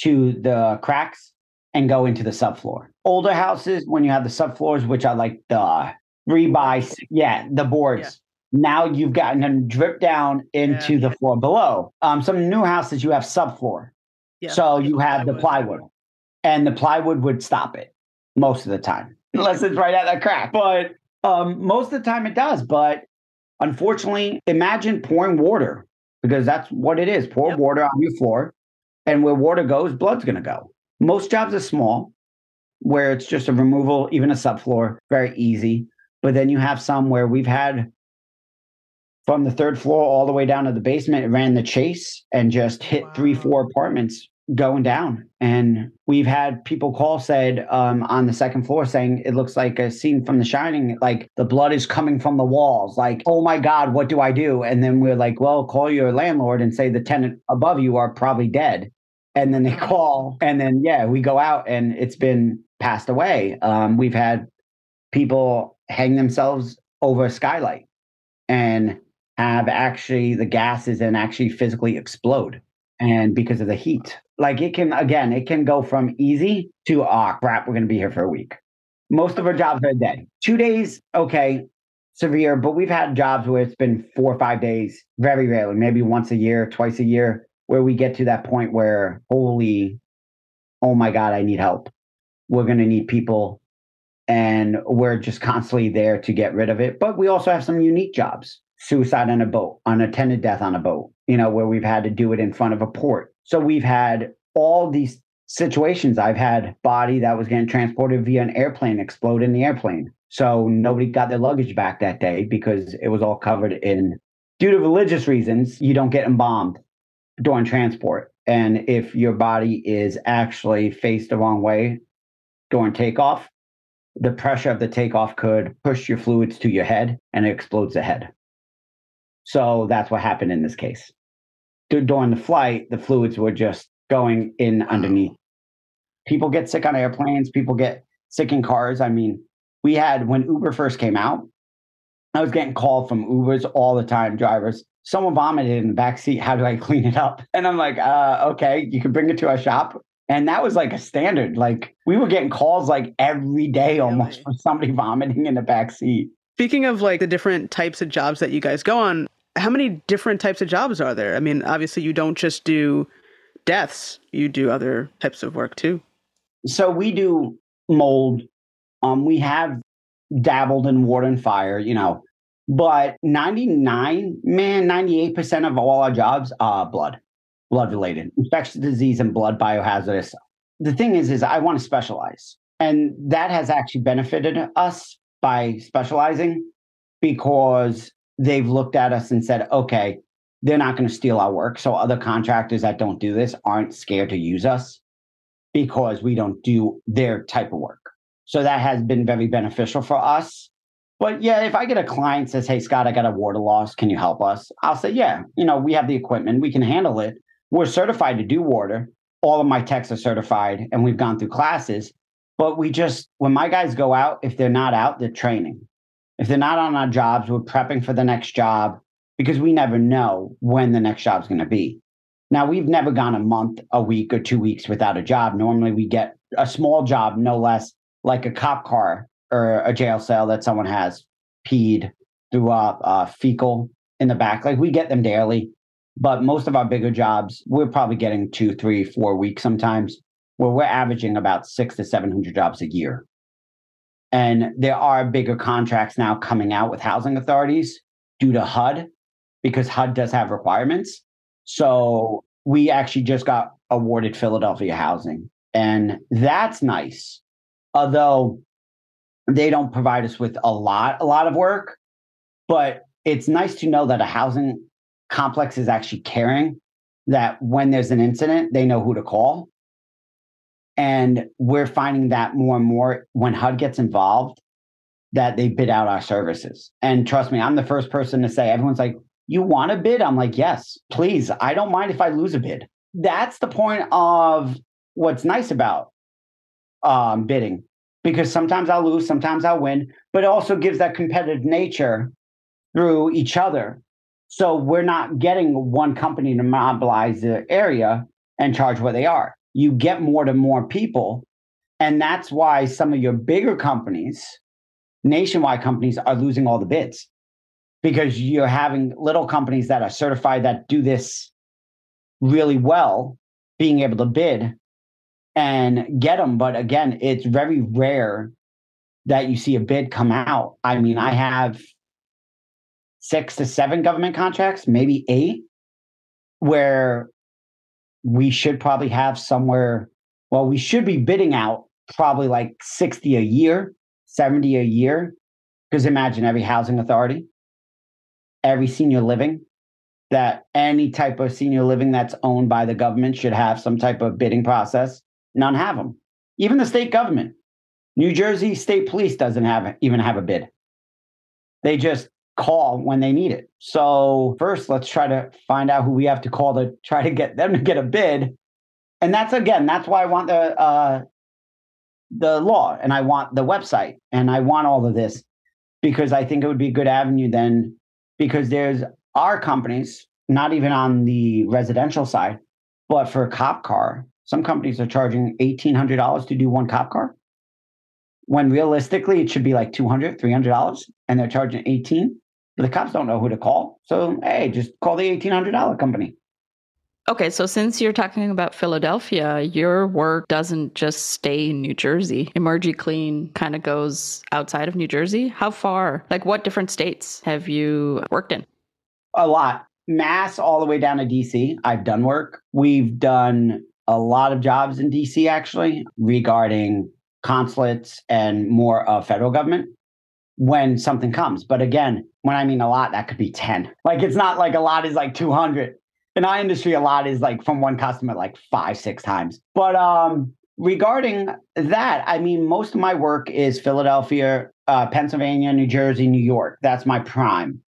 to the cracks and go into the subfloor. Older houses, when you have the subfloors, which are like the three by, yeah, the boards. Yeah. Now you've gotten them drip down into yeah. the floor below. Um, some new houses you have subfloor. Yeah, so you have the plywood, and the plywood would stop it most of the time, unless it's right at that crack. But um, most of the time it does. But unfortunately, imagine pouring water because that's what it is. Pour yep. water on your floor, and where water goes, blood's going to go. Most jobs are small, where it's just a removal, even a subfloor, very easy. But then you have some where we've had from the third floor all the way down to the basement, it ran the chase and just hit wow. three, four apartments going down. And we've had people call said um, on the second floor saying it looks like a scene from The Shining, like the blood is coming from the walls. Like, oh my God, what do I do? And then we're like, well, call your landlord and say the tenant above you are probably dead. And then they call, and then yeah, we go out and it's been passed away. Um, we've had people hang themselves over a skylight and have actually the gases and actually physically explode and because of the heat like it can again it can go from easy to oh, crap we're going to be here for a week. Most of our jobs are a day. Two days okay severe but we've had jobs where it's been four or five days very rarely maybe once a year twice a year where we get to that point where holy oh my god i need help. We're going to need people and we're just constantly there to get rid of it but we also have some unique jobs suicide on a boat, unattended death on a boat, you know, where we've had to do it in front of a port. So we've had all these situations. I've had body that was getting transported via an airplane explode in the airplane. So nobody got their luggage back that day because it was all covered in due to religious reasons, you don't get embalmed during transport. And if your body is actually faced the wrong way during takeoff, the pressure of the takeoff could push your fluids to your head and it explodes the head. So that's what happened in this case. During the flight, the fluids were just going in underneath. People get sick on airplanes, people get sick in cars. I mean, we had when Uber first came out, I was getting called from Ubers all the time, drivers. Someone vomited in the back seat. How do I clean it up? And I'm like, uh, okay, you can bring it to our shop. And that was like a standard. Like we were getting calls like every day almost really? for somebody vomiting in the back seat. Speaking of like the different types of jobs that you guys go on, how many different types of jobs are there? I mean, obviously you don't just do deaths, you do other types of work too. So we do mold. Um, we have dabbled in water and fire, you know, but 99, man, 98% of all our jobs are blood, blood related, infectious disease and blood biohazardous. The thing is, is I want to specialize. And that has actually benefited us by specializing because they've looked at us and said, okay, they're not going to steal our work. So other contractors that don't do this aren't scared to use us because we don't do their type of work. So that has been very beneficial for us. But yeah, if I get a client says, "Hey Scott, I got a water loss, can you help us?" I'll say, "Yeah, you know, we have the equipment, we can handle it. We're certified to do water. All of my techs are certified and we've gone through classes, but we just when my guys go out, if they're not out, they're training. If they're not on our jobs, we're prepping for the next job because we never know when the next job's going to be. Now, we've never gone a month, a week, or two weeks without a job. Normally, we get a small job, no less, like a cop car or a jail cell that someone has peed through a, fecal in the back. Like we get them daily, but most of our bigger jobs, we're probably getting two, three, four weeks sometimes, where we're averaging about six to 700 jobs a year. And there are bigger contracts now coming out with housing authorities due to HUD, because HUD does have requirements. So we actually just got awarded Philadelphia housing, and that's nice. Although they don't provide us with a lot, a lot of work, but it's nice to know that a housing complex is actually caring that when there's an incident, they know who to call. And we're finding that more and more when HUD gets involved, that they bid out our services. And trust me, I'm the first person to say, everyone's like, you want a bid? I'm like, yes, please. I don't mind if I lose a bid. That's the point of what's nice about um, bidding, because sometimes I'll lose, sometimes I'll win, but it also gives that competitive nature through each other. So we're not getting one company to monopolize the area and charge what they are. You get more to more people. And that's why some of your bigger companies, nationwide companies, are losing all the bids because you're having little companies that are certified that do this really well being able to bid and get them. But again, it's very rare that you see a bid come out. I mean, I have six to seven government contracts, maybe eight, where we should probably have somewhere, well, we should be bidding out probably like 60 a year, 70 a year. Because imagine every housing authority, every senior living, that any type of senior living that's owned by the government should have some type of bidding process. None have them. Even the state government. New Jersey State Police doesn't have even have a bid. They just call when they need it. So first, let's try to find out who we have to call to try to get them to get a bid. And that's again, that's why I want the uh, the law and I want the website and I want all of this because I think it would be a good avenue then because there's our companies, not even on the residential side, but for a cop car, some companies are charging $1,800 to do one cop car. When realistically it should be like $200, $300 and they're charging 18 the cops don't know who to call. So, hey, just call the $1,800 company. Okay, so since you're talking about Philadelphia, your work doesn't just stay in New Jersey. Emergi-Clean kind of goes outside of New Jersey. How far? Like, what different states have you worked in? A lot. Mass all the way down to DC. I've done work. We've done a lot of jobs in DC actually regarding consulates and more of federal government when something comes. But again, when I mean a lot, that could be 10. Like it's not like a lot is like 200. In our industry, a lot is like from one customer like five, six times. But um regarding that, I mean, most of my work is Philadelphia, uh, Pennsylvania, New Jersey, New York. That's my prime.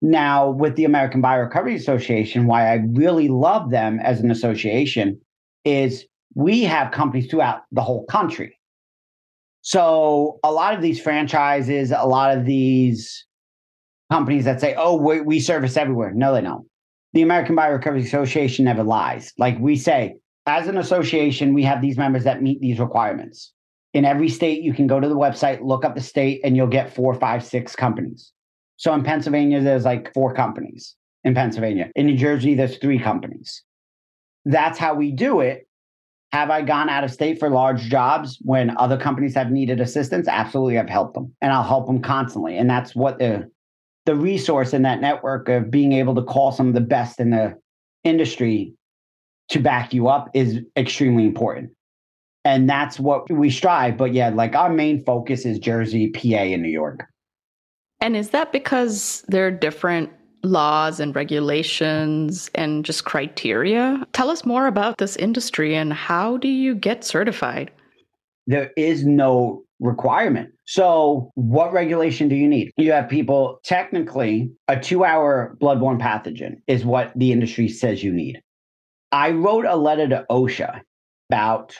Now, with the American Bio Recovery Association, why I really love them as an association is we have companies throughout the whole country. So a lot of these franchises, a lot of these companies that say, oh, we, we service everywhere. No, they don't. The American Bio Recovery Association never lies. Like we say, as an association, we have these members that meet these requirements. In every state, you can go to the website, look up the state, and you'll get four, five, six companies. So in Pennsylvania, there's like four companies in Pennsylvania. In New Jersey, there's three companies. That's how we do it. Have I gone out of state for large jobs when other companies have needed assistance? Absolutely, I've helped them and I'll help them constantly. And that's what the the resource in that network of being able to call some of the best in the industry to back you up is extremely important. And that's what we strive. But yeah, like our main focus is Jersey, PA, and New York. And is that because there are different laws and regulations and just criteria? Tell us more about this industry and how do you get certified? There is no requirement. So, what regulation do you need? You have people, technically, a two hour bloodborne pathogen is what the industry says you need. I wrote a letter to OSHA about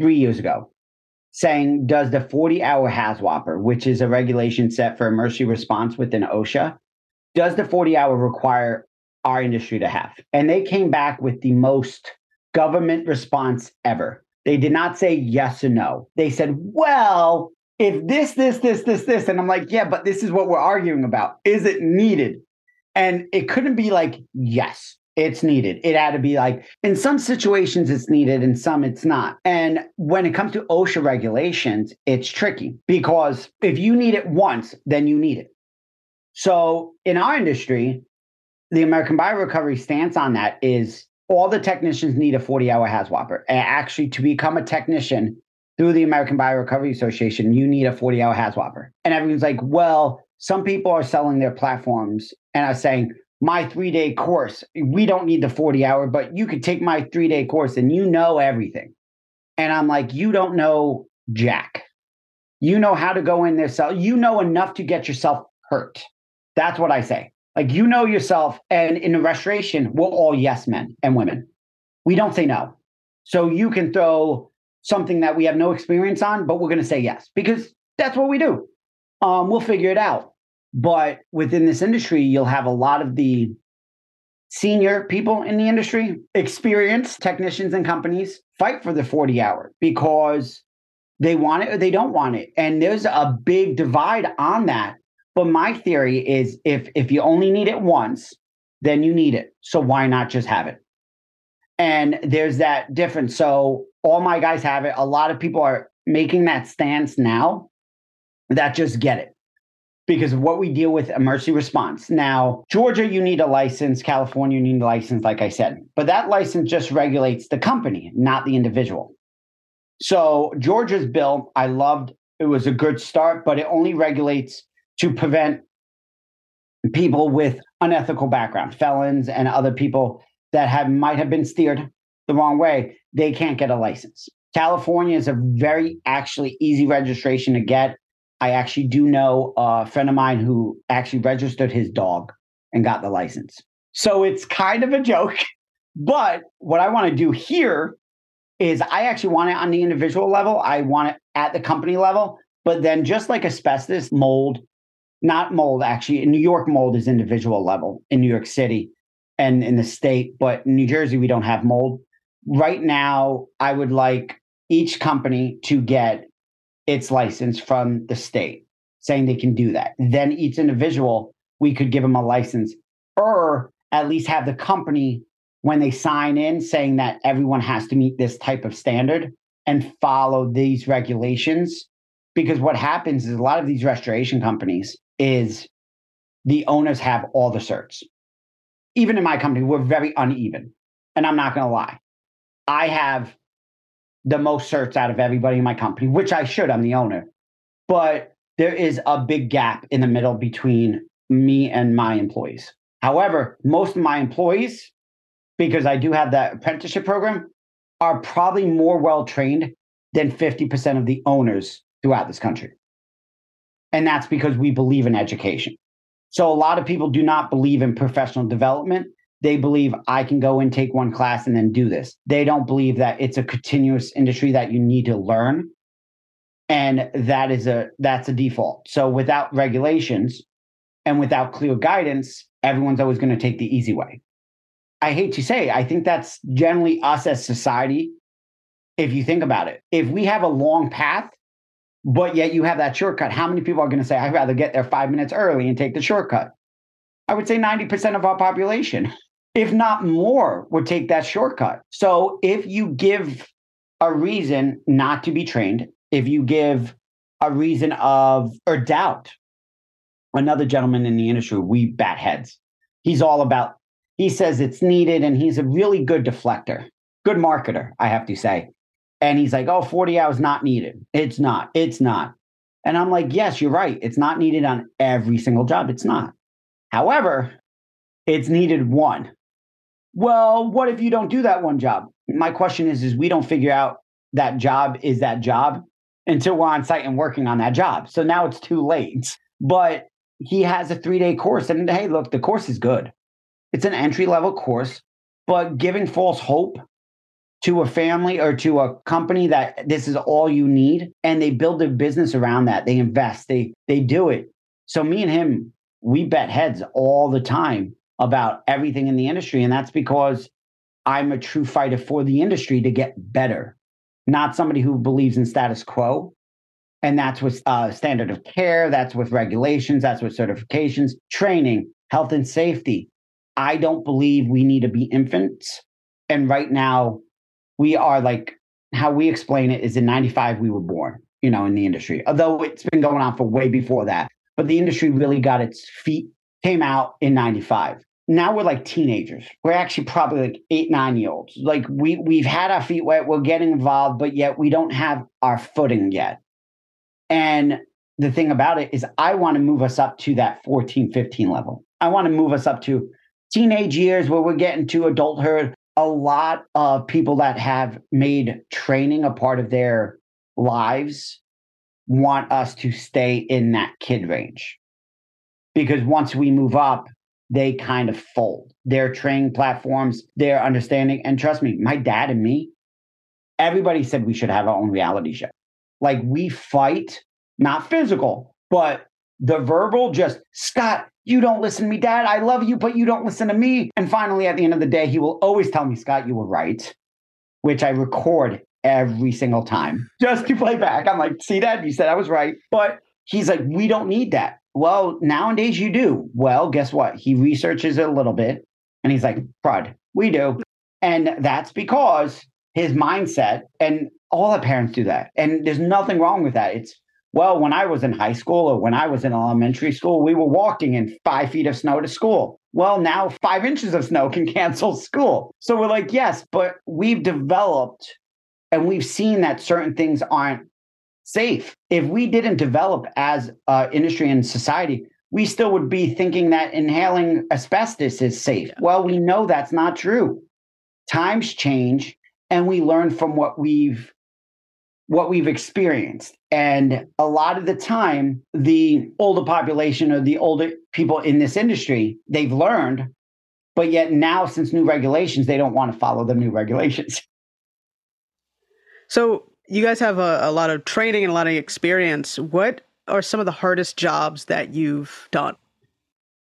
three years ago saying, Does the 40 hour HAZWOPER, which is a regulation set for emergency response within OSHA, does the 40 hour require our industry to have? And they came back with the most government response ever. They did not say yes or no. They said, well, if this, this, this, this, this. And I'm like, yeah, but this is what we're arguing about. Is it needed? And it couldn't be like, yes, it's needed. It had to be like, in some situations, it's needed, in some, it's not. And when it comes to OSHA regulations, it's tricky because if you need it once, then you need it. So in our industry, the American Bio Recovery stance on that is all the technicians need a 40 hour HAZWOPER. And actually, to become a technician through the American Bio Recovery Association, you need a 40 hour HAZWOPER. And everyone's like, well, some people are selling their platforms and are saying, my three day course. We don't need the 40 hour, but you could take my three day course and you know everything. And I'm like, you don't know Jack. You know how to go in there, sell. You know enough to get yourself hurt. That's what I say. Like, you know yourself. And in restoration, we're all yes men and women. We don't say no. So you can throw something that we have no experience on, but we're going to say yes because that's what we do. Um, we'll figure it out. But within this industry, you'll have a lot of the senior people in the industry, experienced technicians and companies fight for the 40 hour because they want it or they don't want it. And there's a big divide on that. But my theory is if if you only need it once, then you need it. So why not just have it? And there's that difference. So all my guys have it. A lot of people are making that stance now that just get it because of what we deal with emergency response. Now, Georgia, you need a license. California, you need a license, like I said. But that license just regulates the company, not the individual. So Georgia's bill, I loved. It was a good start, but it only regulates to prevent people with unethical background, felons and other people that have might have been steered the wrong way. They can't get a license. California is a very actually easy registration to get. I actually do know a friend of mine who actually registered his dog and got the license. So it's kind of a joke. But what I want to do here is I actually want it on the individual level. I want it at the company level. But then just like asbestos, mold, not mold, actually, in New York, mold is individual level in New York City and in the state. But in New Jersey, we don't have mold. Right now, I would like each company to get its license from the state, saying they can do that. Then each individual, we could give them a license or at least have the company when they sign in saying that everyone has to meet this type of standard and follow these regulations because what happens is a lot of these restoration companies is the owners have all the certs even in my company we're very uneven and i'm not going to lie i have the most certs out of everybody in my company, which I should. I'm the owner. But there is a big gap in the middle between me and my employees. However, most of my employees, because I do have that apprenticeship program, are probably more well trained than 50% of the owners throughout this country. And that's because we believe in education. So a lot of people do not believe in professional development they believe I can go and take one class and then do this. They don't believe that it's a continuous industry that you need to learn. And that is a that's a default. So without regulations and without clear guidance, everyone's always going to take the easy way. I hate to say, I think that's generally us as society. If you think about it, if we have a long path, but yet you have that shortcut, how many people are going to say, I'd rather get there five minutes early and take the shortcut? I would say 90% of our population if not more, would take that shortcut. So if you give a reason not to be trained, if you give a reason of or doubt, another gentleman in the industry, we bat heads. He's all about, he says it's needed and he's a really good deflector, good marketer, I have to say. And he's like, oh, 40 hours not needed. It's not. It's not. And I'm like, yes, you're right. It's not needed on every single job. It's not. However, it's needed one well, what if you don't do that one job? My question is, is we don't figure out that job is that job until we're on site and working on that job. So now it's too late. But he has a three day course. And hey, look, the course is good. It's an entry level course, but giving false hope to a family or to a company that this is all you need and they build their business around that. They invest, they they do it. So me and him, we bet heads all the time about everything in the industry. And that's because I'm a true fighter for the industry to get better, not somebody who believes in status quo. And that's with uh, standard of care, that's with regulations, that's with certifications, training, health and safety. I don't believe we need to be infants. And right now, we are like how we explain it is in 95, we were born, you know, in the industry, although it's been going on for way before that. But the industry really got its feet, came out in 95 now we're like teenagers. We're actually probably like eight, nine year olds. Like we we've had our feet wet, we're getting involved, but yet we don't have our footing yet. And the thing about it is I want to move us up to that 14, 15 level. I want to move us up to teenage years where we're getting to adulthood, a lot of people that have made training a part of their lives want us to stay in that kid range. Because once we move up, they kind of fold their training platforms, their understanding. And trust me, my dad and me, everybody said we should have our own reality show. Like we fight, not physical, but the verbal, just Scott, you don't listen to me, dad. I love you, but you don't listen to me. And finally, at the end of the day, he will always tell me, Scott, you were right, which I record every single time just to play back. I'm like, see, dad, you said I was right. But he's like, we don't need that. Well, nowadays you do. Well, guess what? He researches it a little bit and he's like, Prud, we do. And that's because his mindset, and all the parents do that. And there's nothing wrong with that. It's, well, when I was in high school or when I was in elementary school, we were walking in five feet of snow to school. Well, now five inches of snow can cancel school. So we're like, yes, but we've developed and we've seen that certain things aren't safe. If we didn't develop as an industry and society, we still would be thinking that inhaling asbestos is safe. Yeah. Well, we know that's not true. Times change and we learn from what we've what we've experienced. And a lot of the time, the older population or the older people in this industry, they've learned, but yet now, since new regulations, they don't want to follow the new regulations. So, you guys have a, a lot of training and a lot of experience. What are some of the hardest jobs that you've done?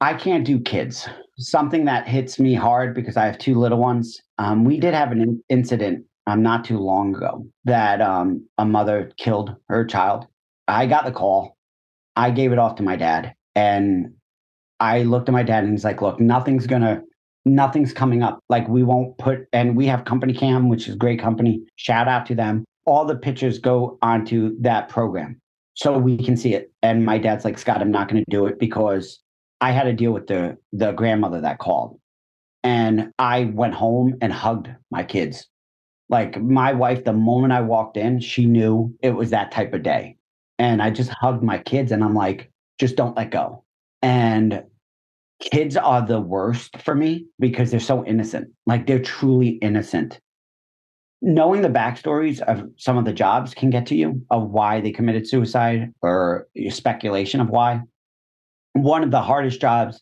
I can't do kids. Something that hits me hard because I have two little ones. Um, we did have an in- incident um, not too long ago that um, a mother killed her child. I got the call. I gave it off to my dad. And I looked at my dad and he's like, look, nothing's to, nothing's coming up. Like we won't put, and we have CompanyCam, which is great company. Shout out to them. All the pictures go onto that program so we can see it. And my dad's like, Scott, I'm not to do it because I had to deal with the the grandmother that called. And I went home and hugged my kids like my wife, the moment I walked in, she knew it was that type of day. And I just hugged my kids and I'm like, just don't let go. And kids are the worst for me because they're so innocent. Like they're truly innocent. Knowing the backstories of some of the jobs can get to you of why they committed suicide or speculation of why. One of the hardest jobs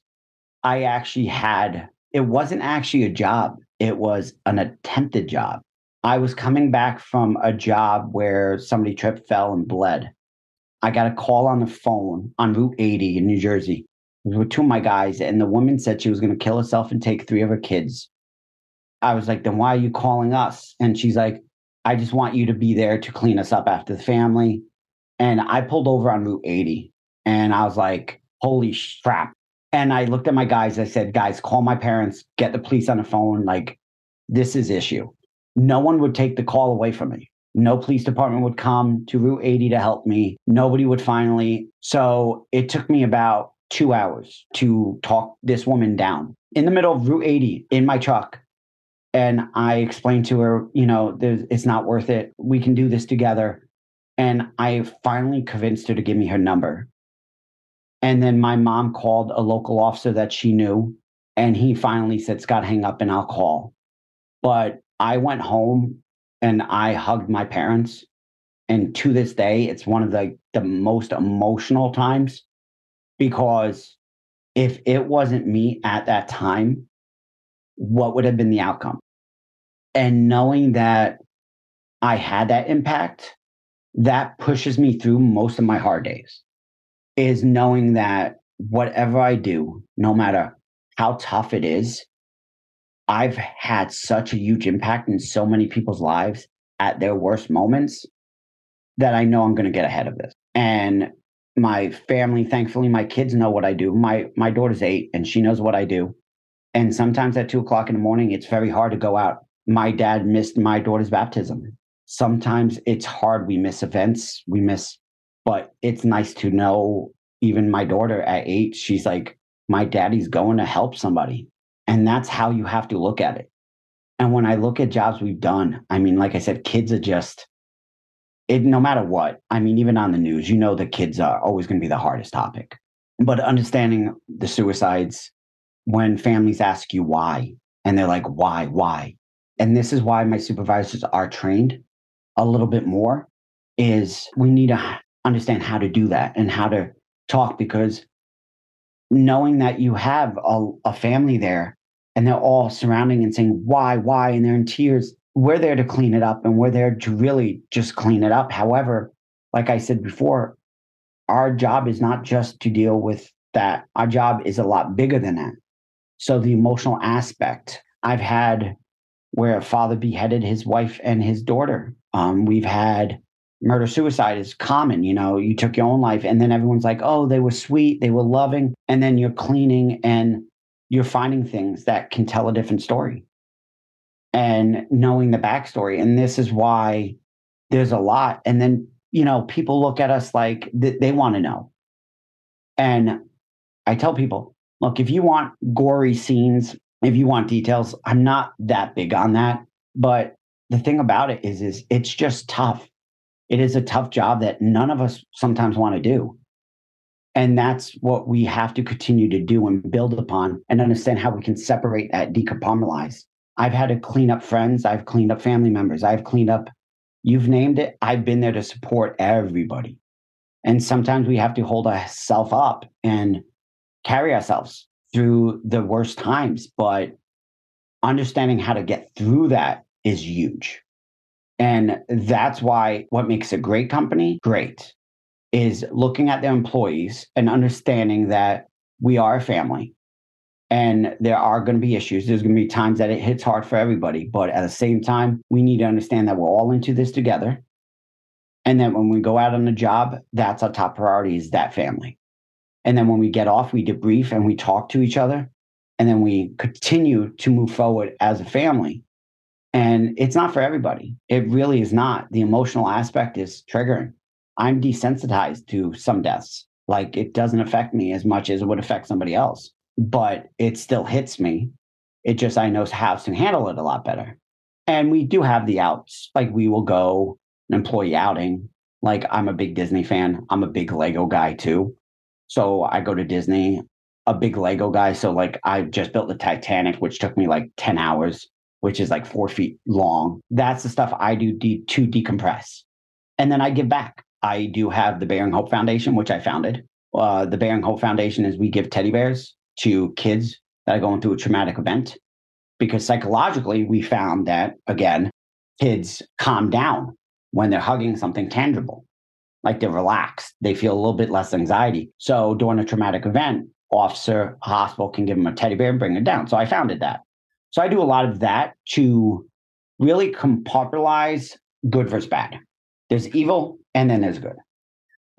I actually had, it wasn't actually a job, it was an attempted job. I was coming back from a job where somebody tripped, fell, and bled. I got a call on the phone on Route 80 in New Jersey with two of my guys, and the woman said she was going to kill herself and take three of her kids. I was like, then why are you calling us? And she's like, I just want you to be there to clean us up after the family. And I pulled over on Route 80 and I was like, holy crap. And I looked at my guys. I said, guys, call my parents, get the police on the phone. Like, this is issue no one would take the call away from me. No police department would come to Route 80 to help me. Nobody would finally. So it took me about two hours to talk this woman down in the middle of Route 80 in my truck. And I explained to her, you know, it's not worth it. We can do this together. And I finally convinced her to give me her number. And then my mom called a local officer that she knew. And he finally said, Scott, hang up and I'll call. But I went home and I hugged my parents. And to this day, it's one of the, the most emotional times because if it wasn't me at that time, what would have been the outcome? And knowing that I had that impact, that pushes me through most of my hard days, is knowing that whatever I do, no matter how tough it is, I've had such a huge impact in so many people's lives at their worst moments that I know I'm going to get ahead of this. And my family, thankfully, my kids know what I do. My my daughter's eight, and she knows what I do. And sometimes at two o'clock in the morning, it's very hard to go out. My dad missed my daughter's baptism. Sometimes it's hard. We miss events. We miss, but it's nice to know. Even my daughter at eight, she's like, my daddy's going to help somebody. And that's how you have to look at it. And when I look at jobs we've done, I mean, like I said, kids are just, it, no matter what, I mean, even on the news, you know, the kids are always going to be the hardest topic. But understanding the suicides, when families ask you why, and they're like, why, why? And this is why my supervisors are trained a little bit more is we need to understand how to do that and how to talk because knowing that you have a, a family there and they're all surrounding and saying why why? And they're in tears. We're there to clean it up and we're there to really just clean it up. However like i said before our job is not just to deal with that. Our job is a lot bigger than that. So the emotional aspect i've had where a father beheaded his wife and his daughter. Um, we've had murder suicide is common you know you took your own life and then everyone's like oh they were sweet they were loving and then you're cleaning and you're finding things that can tell a different story and knowing the backstory. And this is why there's a lot. And then you know people look at us like th- they want to know. And i tell people look if you want gory scenes if you want details i'm not that big on that. But the thing about it is is it's just tough it is a tough job that none of us sometimes want to do. And that's what we have to continue to do and build upon and understand how we can separate that, decompartmentalize. I've had to clean up friends, I've cleaned up family members, I've cleaned up, you've named it, I've been there to support everybody. And sometimes we have to hold ourselves up and carry ourselves through the worst times. But understanding how to get through that is huge. And that's why what makes a great company great is looking at their employees and understanding that we are a family and there are going to be issues. There's going to be times that it hits hard for everybody. But at the same time, we need to understand that we're all into this together. And then when we go out on the job, that's our top priority is that family. And then when we get off, we debrief and we talk to each other. And then we continue to move forward as a family and it's not for everybody. It really is not. The emotional aspect is triggering. I'm desensitized to some deaths. Like it doesn't affect me as much as it would affect somebody else, but it still hits me. It just, I know how to handle it a lot better. And we do have the outs. Like we will go an employee outing. Like I'm a big Disney fan. I'm a big Lego guy too. So I go to Disney, a big Lego guy. So like I just built the Titanic, which took me like 10 hours which is like four feet long. That's the stuff I do de- to decompress. And then I give back. I do have the Bearing Hope Foundation, which I founded. Uh, the Bearing Hope Foundation is we give teddy bears to kids that are going through a traumatic event because psychologically we found that again kids calm down when they're hugging something tangible like they're relaxed they feel a little bit less anxiety so during a traumatic event officer hospital can give them a teddy bear and bring it down so i founded that so I do a lot of that to really compartmentalize good versus bad. There's evil and then there's good.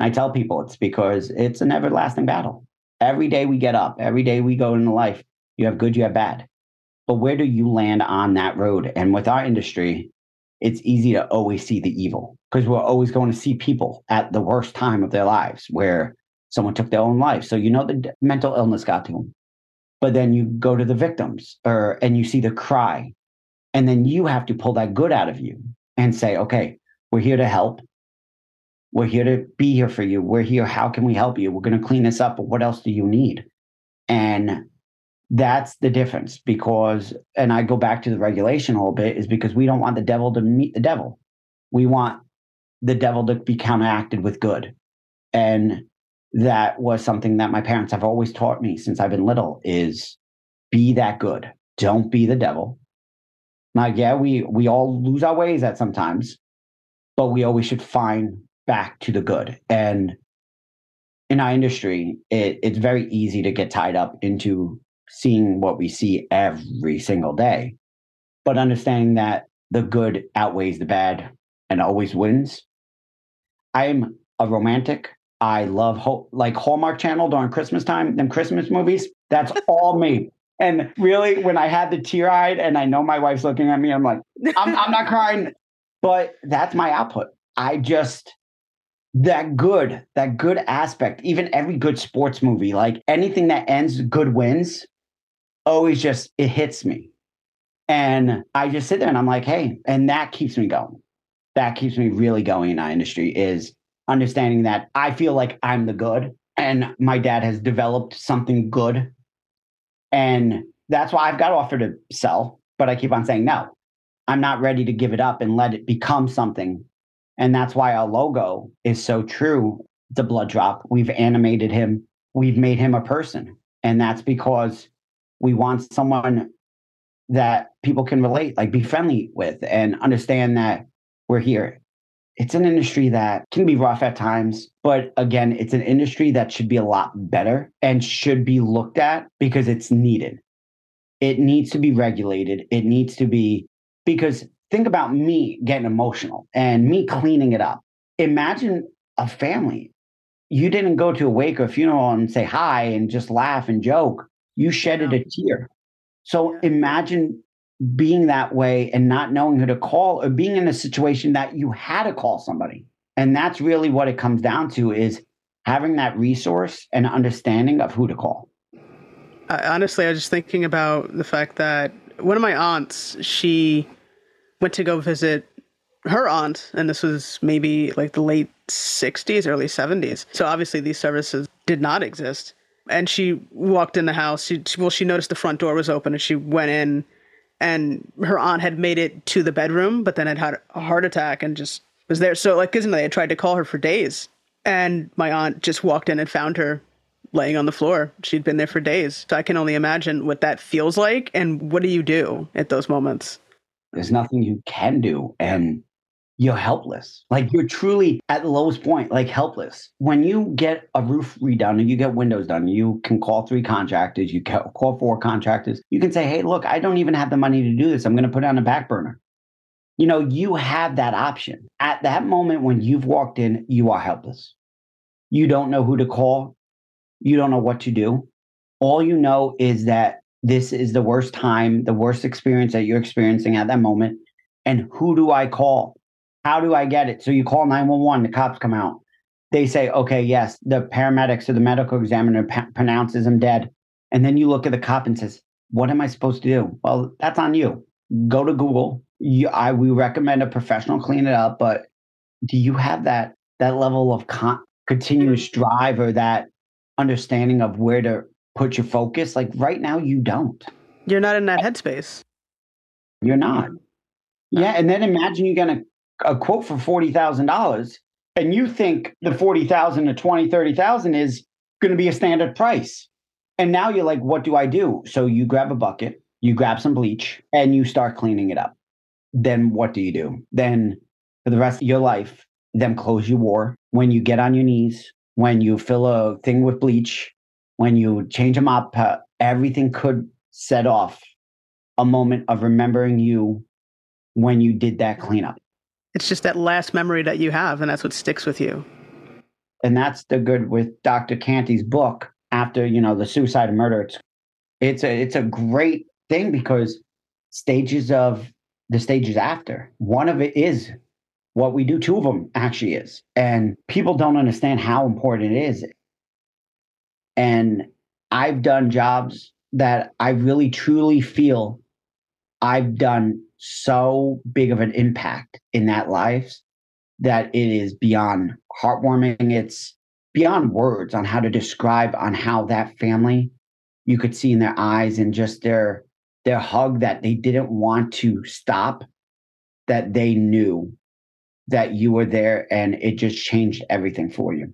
I tell people it's because it's an everlasting battle. Every day we get up, every day we go into life, you have good, you have bad. But where do you land on that road? And with our industry, it's easy to always see the evil because we're always going to see people at the worst time of their lives where someone took their own life. So you know the mental illness got to them but then you go to the victims or and you see the cry. And then you have to pull that good out of you and say okay we're here to help. We're here to be here for you. We're here. How can we help you? We're going to clean this up. But what else do you need? And that's the difference because and i go back to the regulation a little bit is because we don't want the devil to meet the devil. We want the devil to be counteracted with good. And that was something that my parents have always taught me since I've been little is be that good. Don't be the devil. Now, yeah, we we all lose our ways at sometimes, but we always should find back to the good. And in our industry, it, it's very easy to get tied up into seeing what we see every single day. But understanding that the good outweighs the bad and always wins. I'm a romantic. I love ho- like Hallmark Channel during Christmas time, them Christmas movies. That's all me. And really, when I had the tear eyed and I know my wife's looking at me, I'm like, I'm, I'm not crying, but that's my output. I just, that good, that good aspect, even every good sports movie, like anything that ends good wins, always just, it hits me. And I just sit there and I'm like, hey, and that keeps me going. That keeps me really going in our industry is understanding that I feel like I'm the good and my dad has developed something good And that's why I've got offered to sell, but I keep on saying no. I'm not ready to give it up and let it become something. And that's why our logo is so true. The blood drop. We've animated him. We've made him a person. And that's because we want someone that people can relate, like be friendly with and understand that we're here. It's an industry that can be rough at times, but again, it's an industry that should be a lot better and should be looked at because it's needed. It needs to be regulated. It needs to be because think about me getting emotional and me cleaning it up. Imagine a family. You didn't go to a wake or a funeral and say hi and just laugh and joke. You shedded a tear. So imagine being that way and not knowing who to call or being in a situation that you had to call somebody. And that's really what it comes down to is having that resource and understanding of who to call. Honestly, I was just thinking about the fact that one of my aunts, she went to go visit her aunt, and this was maybe like the late 60s, early 70s. So obviously, these services did not exist. And she walked in the house. She, well, she noticed the front door was open, and she went in, and her aunt had made it to the bedroom, but then had had a heart attack and just was there. So, like, because they had tried to call her for days, and my aunt just walked in and found her laying on the floor. She'd been there for days. So I can only imagine what that feels like. And what do you do at those moments? There's nothing you can do. And you're helpless. Like you're truly at the lowest point, like helpless. When you get a roof redone and you get windows done, you can call three contractors, you call four contractors. You can say, hey, look, I don't even have the money to do this. I'm going to put it on a back burner. You know, you have that option. At that moment when you've walked in, you are helpless. You don't know who to call. You don't know what to do. All you know is that this is the worst time, the worst experience that you're experiencing at that moment. And who do I call? How do I get it? So you call 911, the cops come out. They say, okay, yes, the paramedics or the medical examiner p- pronounces him dead. And then you look at the cop and says, what am I supposed to do? Well, that's on you. Go to Google. You, I we recommend a professional clean it up, but do you have that that level of con- continuous drive or that understanding of where to put your focus. Like right now, you don't. You're not in that headspace. You're not. Yeah. And then imagine you get a, a quote for $40,000 and you think the 40,000 to 20, 30,000 is going to be a standard price. And now you're like, what do I do? So you grab a bucket, you grab some bleach, and you start cleaning it up. Then what do you do? Then for the rest of your life, them clothes you wore, when you get on your knees, when you fill a thing with bleach, when you change them up, uh, everything could set off a moment of remembering you when you did that cleanup. It's just that last memory that you have, and that's what sticks with you. And that's the good with Dr. Canty's book. After you know the suicide and murder, it's it's a it's a great thing because stages of the stages after. One of it is what we do. Two of them actually is. And people don't understand how important it is. And I've done jobs that I really truly feel I've done so big of an impact in that life that it is beyond heartwarming. It's beyond words on how to describe on how that family you could see in their eyes and just their their hug that they didn't want to stop that they knew that you were there and it just changed everything for you.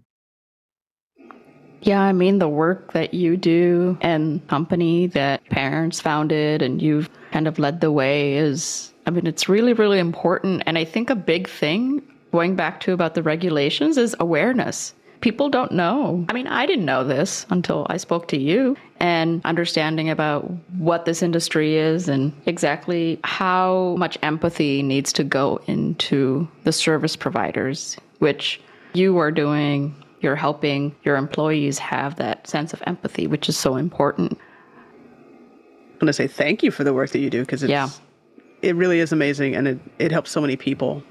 Yeah, I mean, the work that you do and company that parents founded and you've kind of led the way is, I mean, it's really, really important. And I think a big thing going back to about the regulations is awareness. People don't know. I mean, I didn't know this until I spoke to you and understanding about what this industry is and exactly how much empathy needs to go into the service providers, which you are doing. You're helping your employees have that sense of empathy, which is so important. Want to say thank you for the work that you do because it's Yeah. it really is amazing and it, it helps so many people.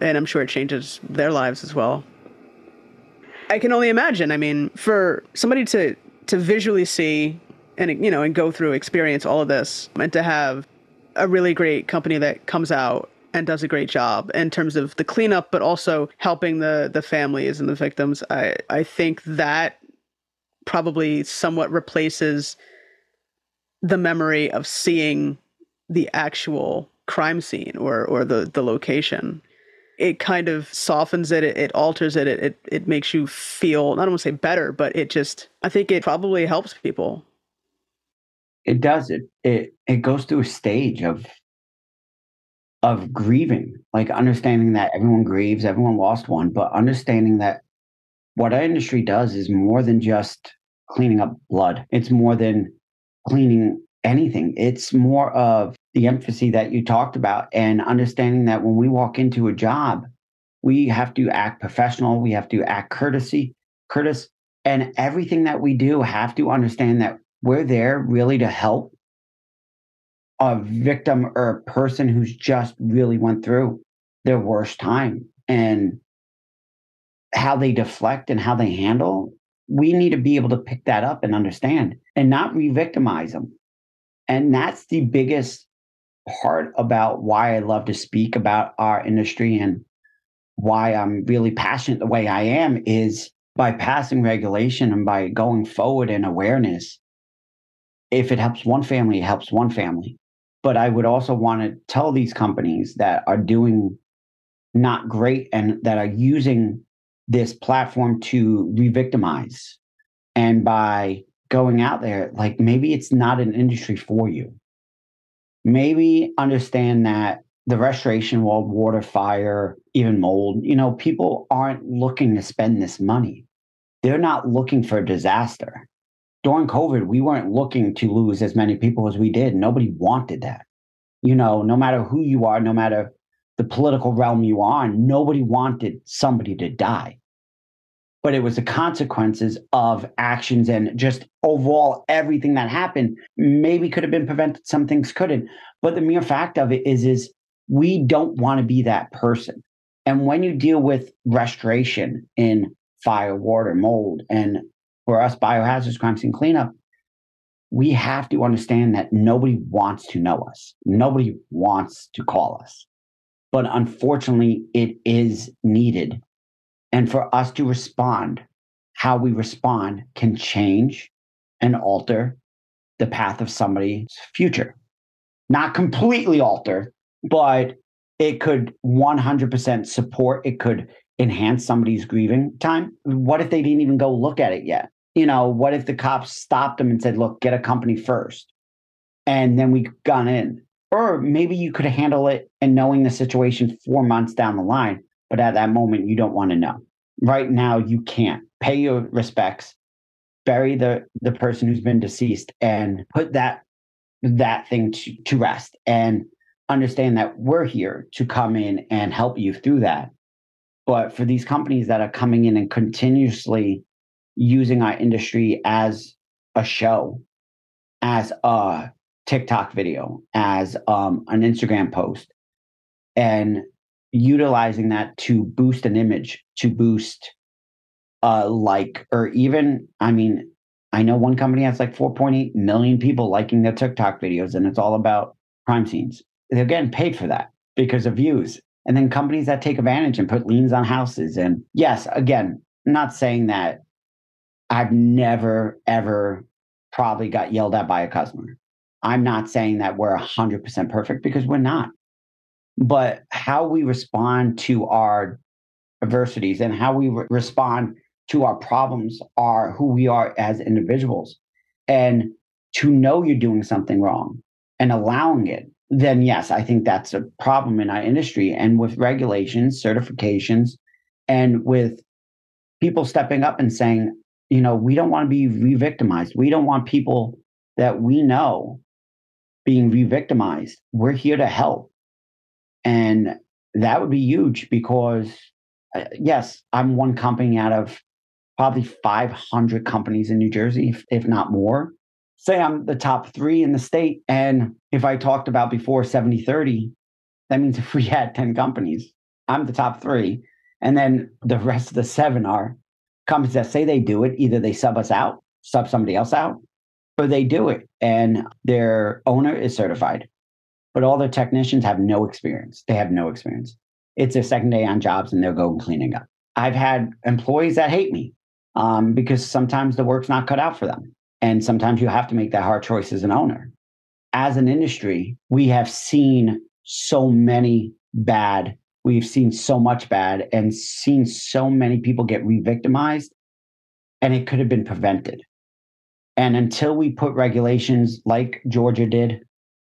And I'm sure it changes their lives as well. I can only imagine. I mean, for somebody to to visually see and you know and go through experience all of this and to have a really great company that comes out and does a great job in terms of the cleanup but also helping the the families and the victims i i think that probably somewhat replaces the memory of seeing the actual crime scene or or the the location it kind of softens it, it, it alters it, it, it, makes you feel, I don't want to say better, but it just, I think it probably helps people. It does. It, it, it goes through a stage of, of grieving, like understanding that everyone grieves, everyone lost one, but understanding that what our industry does is more than just cleaning up blood. It's more than cleaning anything. It's more of the emphasis that you talked about and understanding that when we walk into a job, we have to act professional, we have to act courtesy, courteous, and everything that we do have to understand that we're there really to help a victim or a person who's just really went through their worst time and how they deflect and how they handle we need to be able to pick that up and understand and not re-victimize them and that's the biggest part about why I love to speak about our industry and why I'm really passionate the way I am is by passing regulation and by going forward in awareness. If it helps one family, it helps one family. But I would also want to tell these companies that are doing not great and that are using this platform to re victimize and by going out there, like maybe it's not an industry for you. Maybe understand that the restoration world, water, fire, even mold, you know, people aren't looking to spend this money. They're not looking for a disaster. During COVID, we weren't looking to lose as many people as we did. Nobody wanted that. You know, no matter who you are, no matter the political realm you are nobody wanted somebody to die but it was the consequences of actions and just overall everything that happened maybe could have been prevented some things couldn't. But the mere fact of it is is we don't want to be that person. And when you deal with restoration in fire water mold and for us biohazards crime scene cleanup we have to understand that nobody wants to know us. Nobody wants to call us. But unfortunately it is needed and for us to respond, how we respond can change and alter the path of somebody's future. Not completely alter, but it could 100% support, it could enhance somebody's grieving time. What if they didn't even go look at it yet? You know, what if the cops stopped them and said, look, get a company first? And then we gone in. Or maybe you could handle it and knowing the situation four months down the line but at that moment, you don't want to know. Right now, you can't. Pay your respects, bury the, the person who's been deceased, and put that that thing to, to rest and understand that we're here to come in and help you through that. But for these companies that are coming in and continuously using our industry as a show, as a TikTok video, as um, an Instagram post, and utilizing that to boost an image, to boost uh like or even I mean, I know one company has like 4.8 million people liking their TikTok videos and it's all about crime scenes. They're getting paid for that because of views. And then companies that take advantage and put liens on houses. And yes, again, not saying that I've never, ever probably got yelled at by a customer. I'm not saying that we're 100% perfect because we're not but how we respond to our adversities and how we re- respond to our problems are who we are as individuals. And to know you're doing something wrong and allowing it, then yes, I think that's a problem in our industry. And with regulations, certifications, and with people stepping up and saying, you know, we don't want to be re victimized. We don't want people that we know being re victimized. We're here to help. And that would be huge because, uh, yes, I'm one company out of probably 500 companies in New Jersey, if, if not more. Say I'm the top three in the state. And if I talked about before 70 30, that means if we had 10 companies, I'm the top three. And then the rest of the seven are companies that say they do it. Either they sub us out, sub somebody else out, or they do it and their owner is certified but all the technicians have no experience. They have no experience. It's their second day on jobs and they're going cleaning up. I've had employees that hate me um, because sometimes the work's not cut out for them. And sometimes you have to make that hard choice as an owner. As an industry, we have seen so many bad, we've seen so much bad and seen so many people get re victimized, and it could have been prevented. And until we put regulations like Georgia did,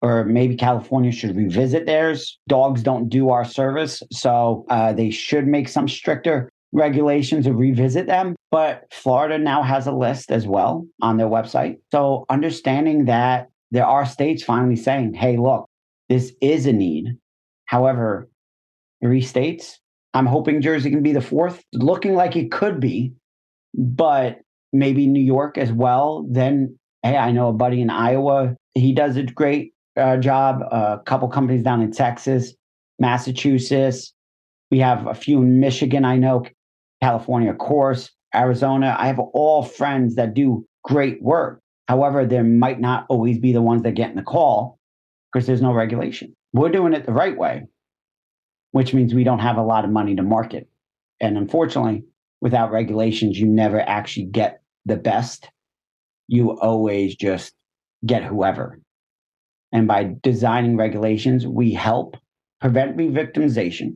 or maybe California should revisit theirs, dogs don't do our service. So uh, they should make some stricter regulations or revisit them. But Florida now has a list as well on their website. So understanding that there are states finally saying, hey, look, this is a need. However, three states, I'm hoping Jersey can be the fourth, looking like it could be, but maybe New York as well. Then, hey, I know a buddy in Iowa. He does it great uh, job. A couple companies down in Texas, Massachusetts. We have a few in Michigan. I know California, of course, Arizona. I have all friends that do great work. However, there might not always be the ones that get in the call because there's no regulation. We're doing it the right way, which means we don't have a lot of money to market. And unfortunately, without regulations, you never actually get the best. You always just get whoever. And by designing regulations, we help prevent re-victimization.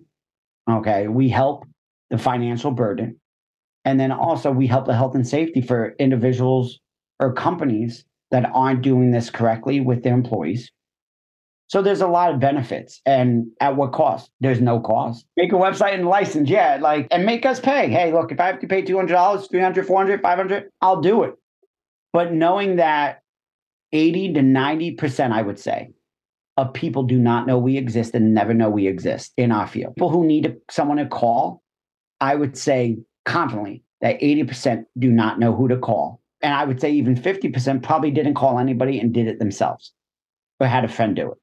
Okay. We help the financial burden. And then also we help the health and safety for individuals or companies that aren't doing this correctly with their employees. So there's a lot of benefits. And at what cost? There's no cost. Make a website and license, yeah, like and make us pay. Hey, look, if I have to pay $200, $300, $400, $500, I'll do it. But knowing that 80 to 90%, I would say, of people do not know we exist and never know we exist in our field. People who need someone to call, I would say confidently that 80% do not know who to call. And I would say even 50% probably didn't call anybody and did it themselves or had a friend do it.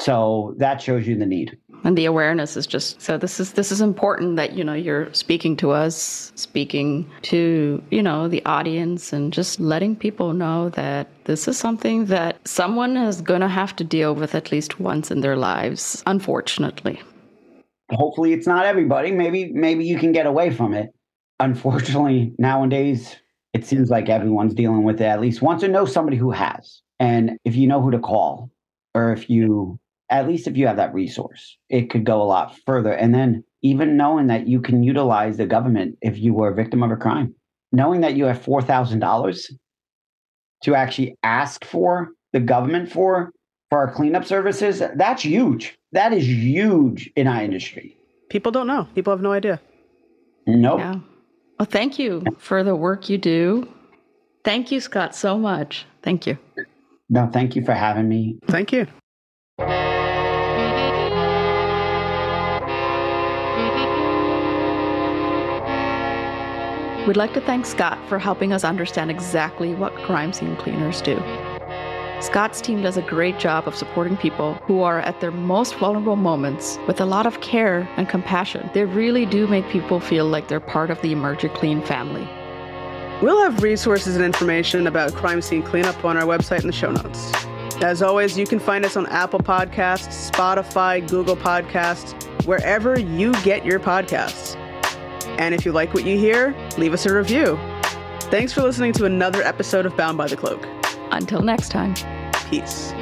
So that shows you the need. And the awareness is just so this is this is important that you know you're speaking to us, speaking to, you know, the audience and just letting people know that this is something that someone is going to have to deal with at least once in their lives, unfortunately. Hopefully it's not everybody. Maybe maybe you can get away from it. Unfortunately, nowadays it seems like everyone's dealing with it at least once or know somebody who has. And if you know who to call or if you at least if you have that resource, it could go a lot further. And then even knowing that you can utilize the government if you were a victim of a crime, knowing that you have $4,000 to actually ask for the government for for our cleanup services, that's huge. That is huge in our industry. People don't know. People have no idea. Nope. Yeah. Well, thank you for the work you do. Thank you, Scott, so much. Thank you. No, thank you for having me. Thank you. We'd like to thank Scott for helping us understand exactly what crime scene cleaners do. Scott's team does a great job of supporting people who are at their most vulnerable moments with a lot of care and compassion. They really do make people feel like they're part of the Emergi-Clean family. We'll have resources and information about crime scene cleanup on our website in the show notes. As always, you can find us on Apple Podcasts, Spotify, Google Podcasts, wherever you get your podcasts. And if you like what you hear, leave us a review. Thanks for listening to another episode of Bound by the Cloak. Until next time. Peace.